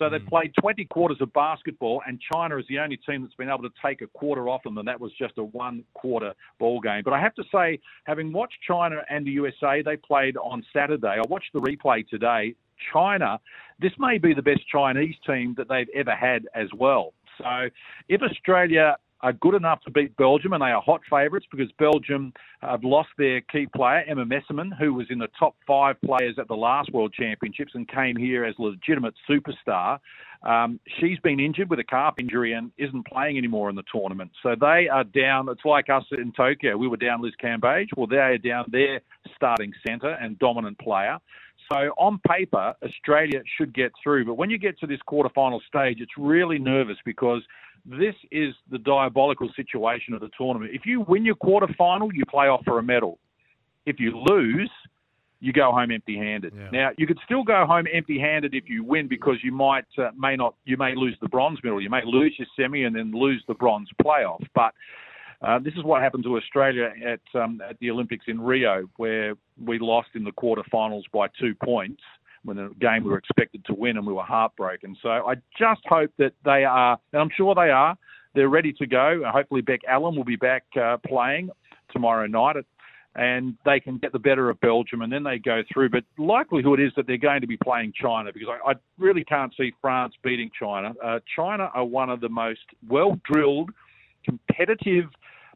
So they've mm. played 20 quarters of basketball, and China is the only team that's been able to take a quarter off them, and that was just a one quarter ball game. But I have to say, having watched China and the USA, they played on Saturday. I watched the replay today. China, this may be the best Chinese team that they've ever had as well. So if Australia are good enough to beat Belgium, and they are hot favourites because Belgium have lost their key player, Emma Meesseman, who was in the top five players at the last World Championships and came here as a legitimate superstar. Um, she's been injured with a calf injury and isn't playing anymore in the tournament. So they are down. It's like us in Tokyo. We were down Liz Cambage. Well, they are down their starting centre and dominant player. So on paper, Australia should get through. But when you get to this quarterfinal stage, it's really nervous because this is the diabolical situation of the tournament. If you win your quarterfinal, you play off for a medal. If you lose, you go home empty-handed. Yeah. Now you could still go home empty-handed if you win because you might uh, may not you may lose the bronze medal. You may lose your semi and then lose the bronze playoff. But uh, this is what happened to Australia at um, at the Olympics in Rio, where we lost in the quarterfinals by two points when the game we were expected to win, and we were heartbroken. So I just hope that they are, and I'm sure they are. They're ready to go. Hopefully, Bec Allen will be back uh, playing tomorrow night, and they can get the better of Belgium, and then they go through. But likelihood is that they're going to be playing China because I, I really can't see France beating China. Uh, China are one of the most well drilled, competitive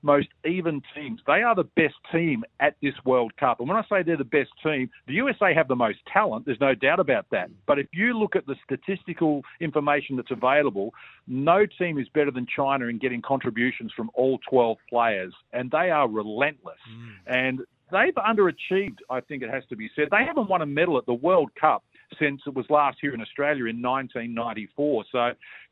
most even teams. They are the best team at this World Cup. And when I say they're the best team, the USA have the most talent. There's no doubt about that. But if you look at the statistical information that's available, no team is better than China in getting contributions from all 12 players. And they are relentless. Mm. And they've underachieved. I think it has to be said. They haven't won a medal at the World Cup since it was last here in Australia in 1994. So,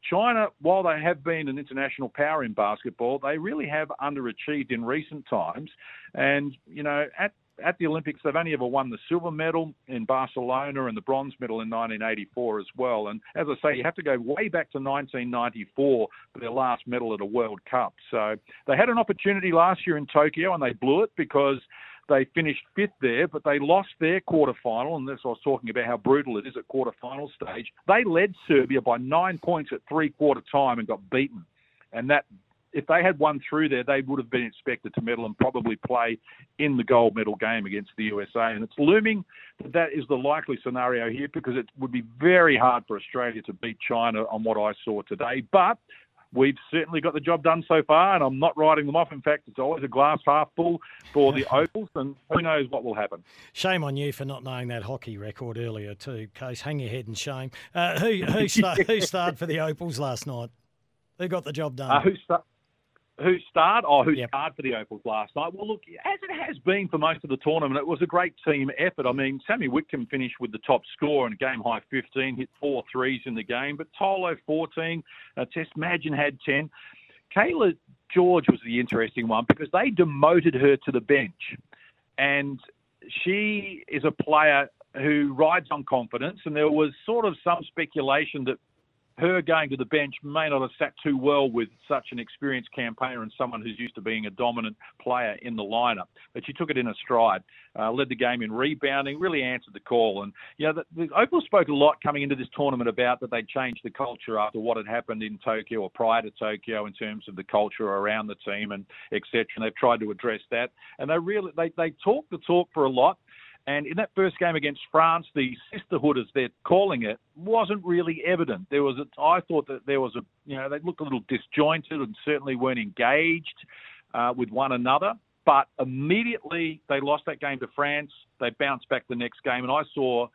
China, while they have been an international power in basketball, they really have underachieved in recent times. And you know, at at the Olympics, they've only ever won the silver medal in Barcelona and the bronze medal in 1984 as well. And as I say, you have to go way back to 1994 for their last medal at a World Cup. So they had an opportunity last year in Tokyo and they blew it because they finished fifth there, but they lost their quarterfinal, and what I was talking about how brutal it is at quarterfinal stage. They led Serbia by nine points at three quarter time and got beaten. And that if they had won through there, they would have been expected to medal and probably play in the gold medal game against the USA. And it's looming that that is the likely scenario here because it would be very hard for Australia to beat China on what I saw today. But we've certainly got the job done so far, and I'm not writing them off. In fact, it's always a glass half full for the Opals, and who knows what will happen. Shame on you for not knowing that hockey record earlier, too, Case. Hang your head in shame. Uh, who who, star, who starred for the Opals last night? Who got the job done? Uh, who, sta- who starred? Oh, who yep. starred for the Opals last night? Well, look, as it has been for most of the tournament, it was a great team effort. I mean, Sami Whitcomb finished with the top score and game high 15, hit four threes in the game, but Tolo 14, uh, Tess Madgen had 10. Cayla George was the interesting one because they demoted her to the bench. And she is a player who rides on confidence, and there was sort of some speculation that her going to the bench may not have sat too well with such an experienced campaigner and someone who's used to being a dominant player in the lineup. But she took it in a stride, uh, led the game in rebounding, really answered the call. And, you know, the, the Opal spoke a lot coming into this tournament about that they'd changed the culture after what had happened in Tokyo or prior to Tokyo in terms of the culture around the team and etc. And they've tried to address that. And they really, they, they talk the talk for a lot. And in that first game against France, the sisterhood, as they're calling it, wasn't really evident. There was, a, I thought that there was a, you know, they looked a little disjointed and certainly weren't engaged uh, with one another. But immediately they lost that game to France. They bounced back the next game, and I saw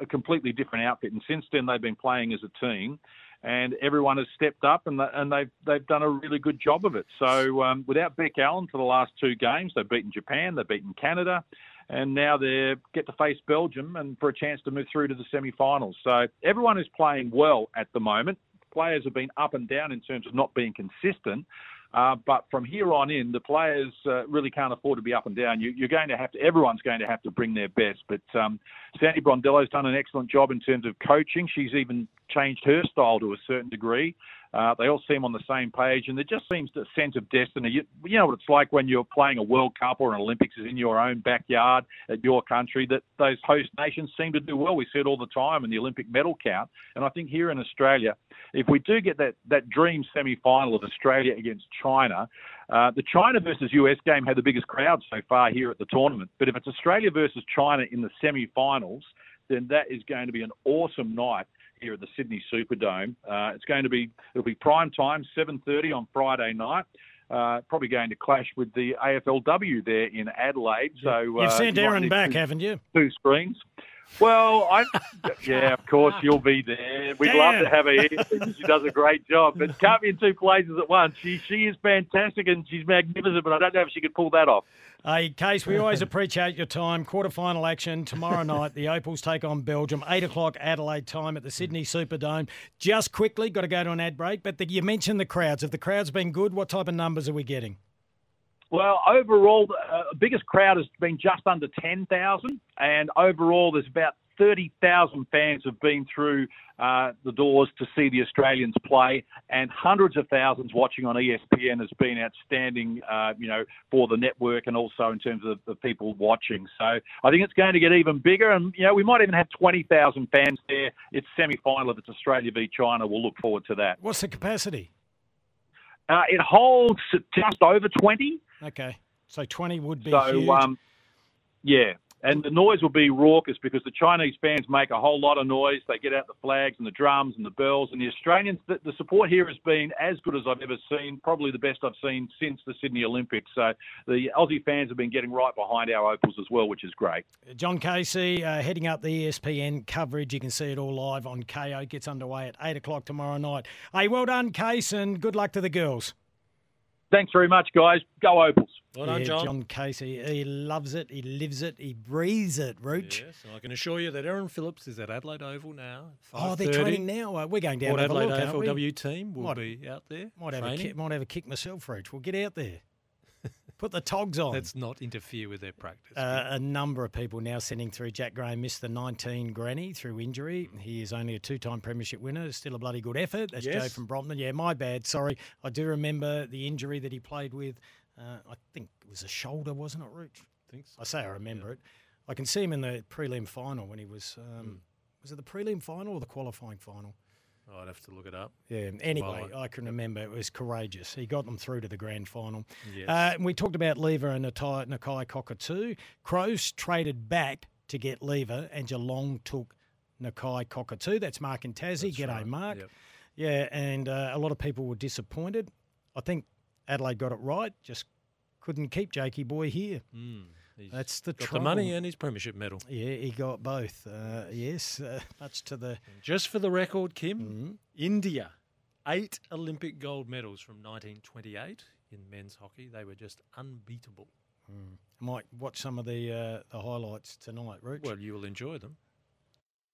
a completely different outfit. And since then, they've been playing as a team and everyone has stepped up and, and they've they've done a really good job of it. So um, without Bec Allen for the last two games, they've beaten Japan, they've beaten Canada, and now they get to face Belgium and for a chance to move through to the semi-finals. So everyone is playing well at the moment. Players have been up and down in terms of not being consistent. Uh, but from here on in, the players uh, really can't afford to be up and down. You, are going to have to, everyone's going to have to bring their best. But um, Sandy Brondello's done an excellent job in terms of coaching. She's even changed her style to a certain degree. Uh, they all seem on the same page, and there just seems a sense of destiny. You, you, know what it's like when you're playing a World Cup or an Olympics is in your own backyard at your country. That those host nations seem to do well. We see it all the time in the Olympic medal count, and I think here in Australia, if we do get that that dream semi-final of Australia against China, uh, the China versus US game had the biggest crowd so far here at the tournament. But if it's Australia versus China in the semi-finals, then that is going to be an awesome night here at the Sydney Superdome. Uh, it's going to be it'll be prime time, 7:30 on Friday night. Uh, probably going to clash with the AFLW there in Adelaide. So you've uh, sent Erin back, haven't you? Two screens. Well, I yeah, of course you'll be there. We'd Damn. love to have her here. She does a great job, but can't be in two places at once. She she is fantastic and she's magnificent, but I don't know if she could pull that off. Hey, Case, we always appreciate your time. Quarterfinal action tomorrow night. The Opals take on Belgium, 8 o'clock Adelaide time at the Sydney Superdome. Just quickly, got to go to an ad break, but the, you mentioned the crowds. Have the crowds been good? What type of numbers are we getting? Well, overall, the uh, biggest crowd has been just under 10,000, and overall, there's about 30,000 fans have been through uh, the doors to see the Australians play, and hundreds of thousands watching on ESPN has been outstanding, uh, you know, for the network and also in terms of the people watching. So I think it's going to get even bigger, and you know, we might even have 20,000 fans there. It's semi-final if it's Australia v China. We'll look forward to that. What's the capacity? Uh, it holds just over 20. Okay, so 20 would be so, huge. Um, yeah, and the noise will be raucous because the Chinese fans make a whole lot of noise. They get out the flags and the drums and the bells. And the Australians, the, the support here has been as good as I've ever seen, probably the best I've seen since the Sydney Olympics. So the Aussie fans have been getting right behind our Opals as well, which is great. John Casey uh, heading up the ESPN coverage. You can see it all live on Kayo. Gets underway at 8 o'clock tomorrow night. Hey, well done, Case, and good luck to the girls. Thanks very much, guys. Go Opals. Well done, Yeah, John. John Casey. He loves it. He lives it. He breathes it, Rooch. Yes, and I can assure you that Erin Phillips is at Adelaide Oval now. Oh, they're training now. Uh, We're going down Port to have a Adelaide look, we? AFLW team will Might- be out there. Might have, a kick, might have a kick myself, Rooch. We'll get out there. Put the togs on. Let's not interfere with their practice. Uh, a number of people now sending through. Jack Graham missed the 19 granny through injury. He is only a two-time premiership winner. Still a bloody good effort. That's Joe from Brompton. Yeah, my bad. Sorry. I do remember the injury that he played with. Uh, I think it was a shoulder, wasn't it, Rooch? I think so. I say I remember it. I can see him in the prelim final when he was. Um, Hmm. Was it the prelim final or the qualifying final? I'd have to look it up. Yeah. Well, Anyway, I can remember it was courageous. He got them through to the grand final. Yes. Uh, we talked about Lever and Nakia, Nakia Cockatoo. Crows traded back to get Lever, and Geelong took Nakia Cockatoo. That's Mark and Tassie. That's G'day, right. Mark. Yep. Yeah, and uh, a lot of people were disappointed. I think Adelaide got it right. Just couldn't keep Jakey Boy here. Mm, That's the got trouble. the money and his premiership medal. Yeah, he got both. Uh, yes, uh, much to the Just for the record, Kim, Mm-hmm. India, eight Olympic gold medals from 1928 in men's hockey. They were just unbeatable. I might watch some of the uh, the highlights tonight, Rooch. Well, you will enjoy them.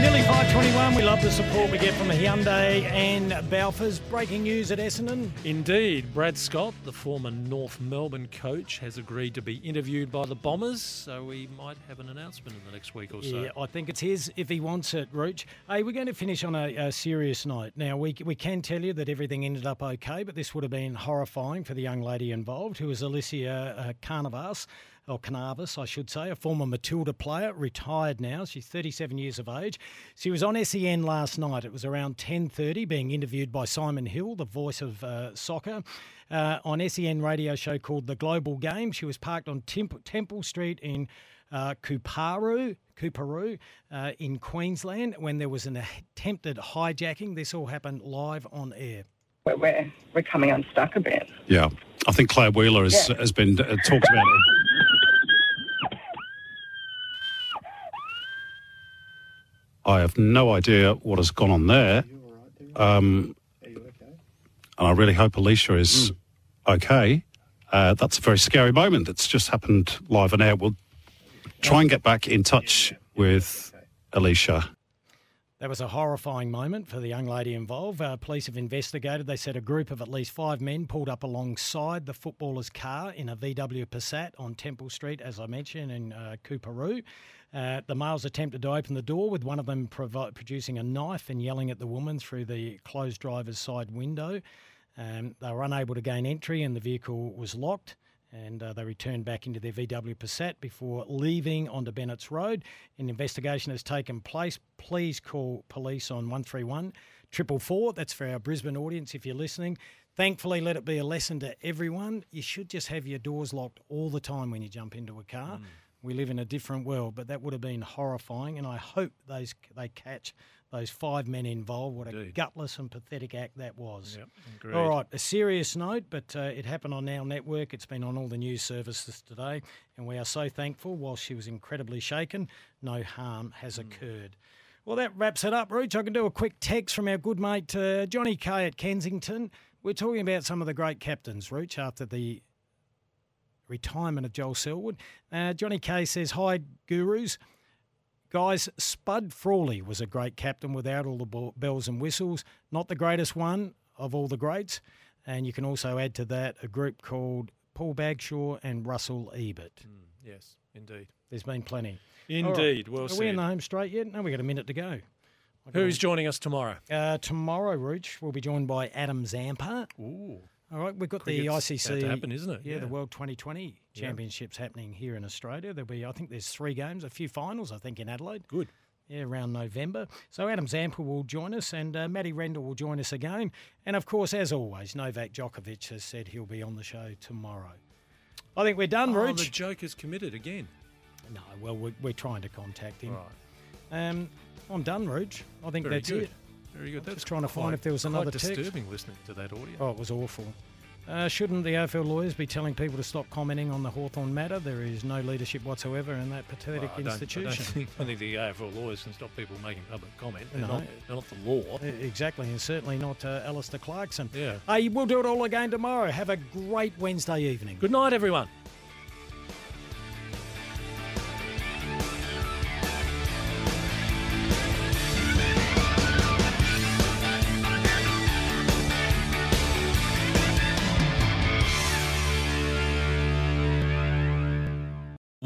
Nearly 521. We love the support we get from Hyundai and Balfour's. Breaking news at Essendon. Indeed, Brad Scott, the former North Melbourne coach, has agreed to be interviewed by the Bombers, so we might have an announcement in the next week or so. Yeah, I think it's his if he wants it, Rooch. Hey, we're going to finish on a, a serious note. Now, we, we can tell you that everything ended up okay, but this would have been horrifying for the young lady involved, who is Alicia uh, Carnavas. Or Canavas, I should say, a former Matilda player, retired now. She's 37 years of age. She was on SEN last night. It was around 10:30, being interviewed by Simon Hill, the voice of uh, soccer, uh, on SEN radio show called The Global Game. She was parked on Temple, Temple Street in uh, Coorparoo, Coorparoo uh, in Queensland when there was an attempted hijacking. This all happened live on air. We're, we're, we're coming unstuck a bit. Yeah, I think Claire Wheeler has, Yeah. has been uh, talked about it. I have no idea what has gone on there. Um, and I really hope Alicia is okay. Uh, that's a very scary moment that's just happened live on air. We'll try and get back in touch with Alicia. That was a horrifying moment for the young lady involved. Uh, police have investigated. They said a group of at least five men pulled up alongside the footballer's car in a VW Passat on Temple Street, as I mentioned, in uh, Coorparoo. Uh, the males attempted to open the door, with one of them producing a knife and yelling at the woman through the closed driver's side window. Um, they were unable to gain entry, and the vehicle was locked and uh, they returned back into their VW Passat before leaving onto Bennett's Road. An investigation has taken place. Please call police on 131 444. That's for our Brisbane audience if you're listening. Thankfully, let it be a lesson to everyone. You should just have your doors locked all the time when you jump into a car. We live in a different world, but that would have been horrifying, and I hope those they catch those five men involved. What a gutless and pathetic act that was. Yep. All right, a serious note, but uh, it happened on our network. It's been on all the news services today, and we are so thankful. While she was incredibly shaken, no harm has Hmm. occurred. Well, that wraps it up, Rooch. I can do a quick text from our good mate uh, Johnny Kay at Kensington. We're talking about some of the great captains, Rooch, after the retirement of Joel Selwood. Uh, Johnny Kay says, Hi, gurus. Guys, Spud Frawley was a great captain without all the bells and whistles. Not the greatest one of all the greats. And you can also add to that a group called Paul Bagshaw and Russell Ebert. Yes, indeed. There's been plenty. Indeed, All well Are we in the home straight yet? No, we've got a minute to go. Who's joining us tomorrow? Uh, tomorrow, Rooch, we'll be joined by Adam Zampa. Ooh. All right, we've got Cricket's the ICC. happen, isn't it? Yeah, the World 2020 Yeah. Championships happening here in Australia. There'll be, I think, there's three games, a few finals, I think, in Adelaide. Good. Yeah, around November. So Adam Zampa will join us, and uh, Matty Rendell will join us again. And of course, as always, Novak Djokovic has said he'll be on the show tomorrow. I think we're done, Oh, Rooch. the Joker's committed again. No, well, we're, we're trying to contact him. Right. Um, I'm done, Rooch. I think Very that's good. it. Very good. I'm That's trying to find if there was another text. disturbing listening to that audio. Oh, it was awful. Uh, shouldn't the AFL lawyers be telling people to stop commenting on the Hawthorn matter? There is no leadership whatsoever in that pathetic Well, I don't- I institution. don't think, I think the AFL lawyers can stop people making public comment. They're, No. not, they're not the law. Exactly, and certainly not uh, Alastair Clarkson. Yeah. Hey, we'll do it all again tomorrow. Have a great Wednesday evening. Good night, everyone.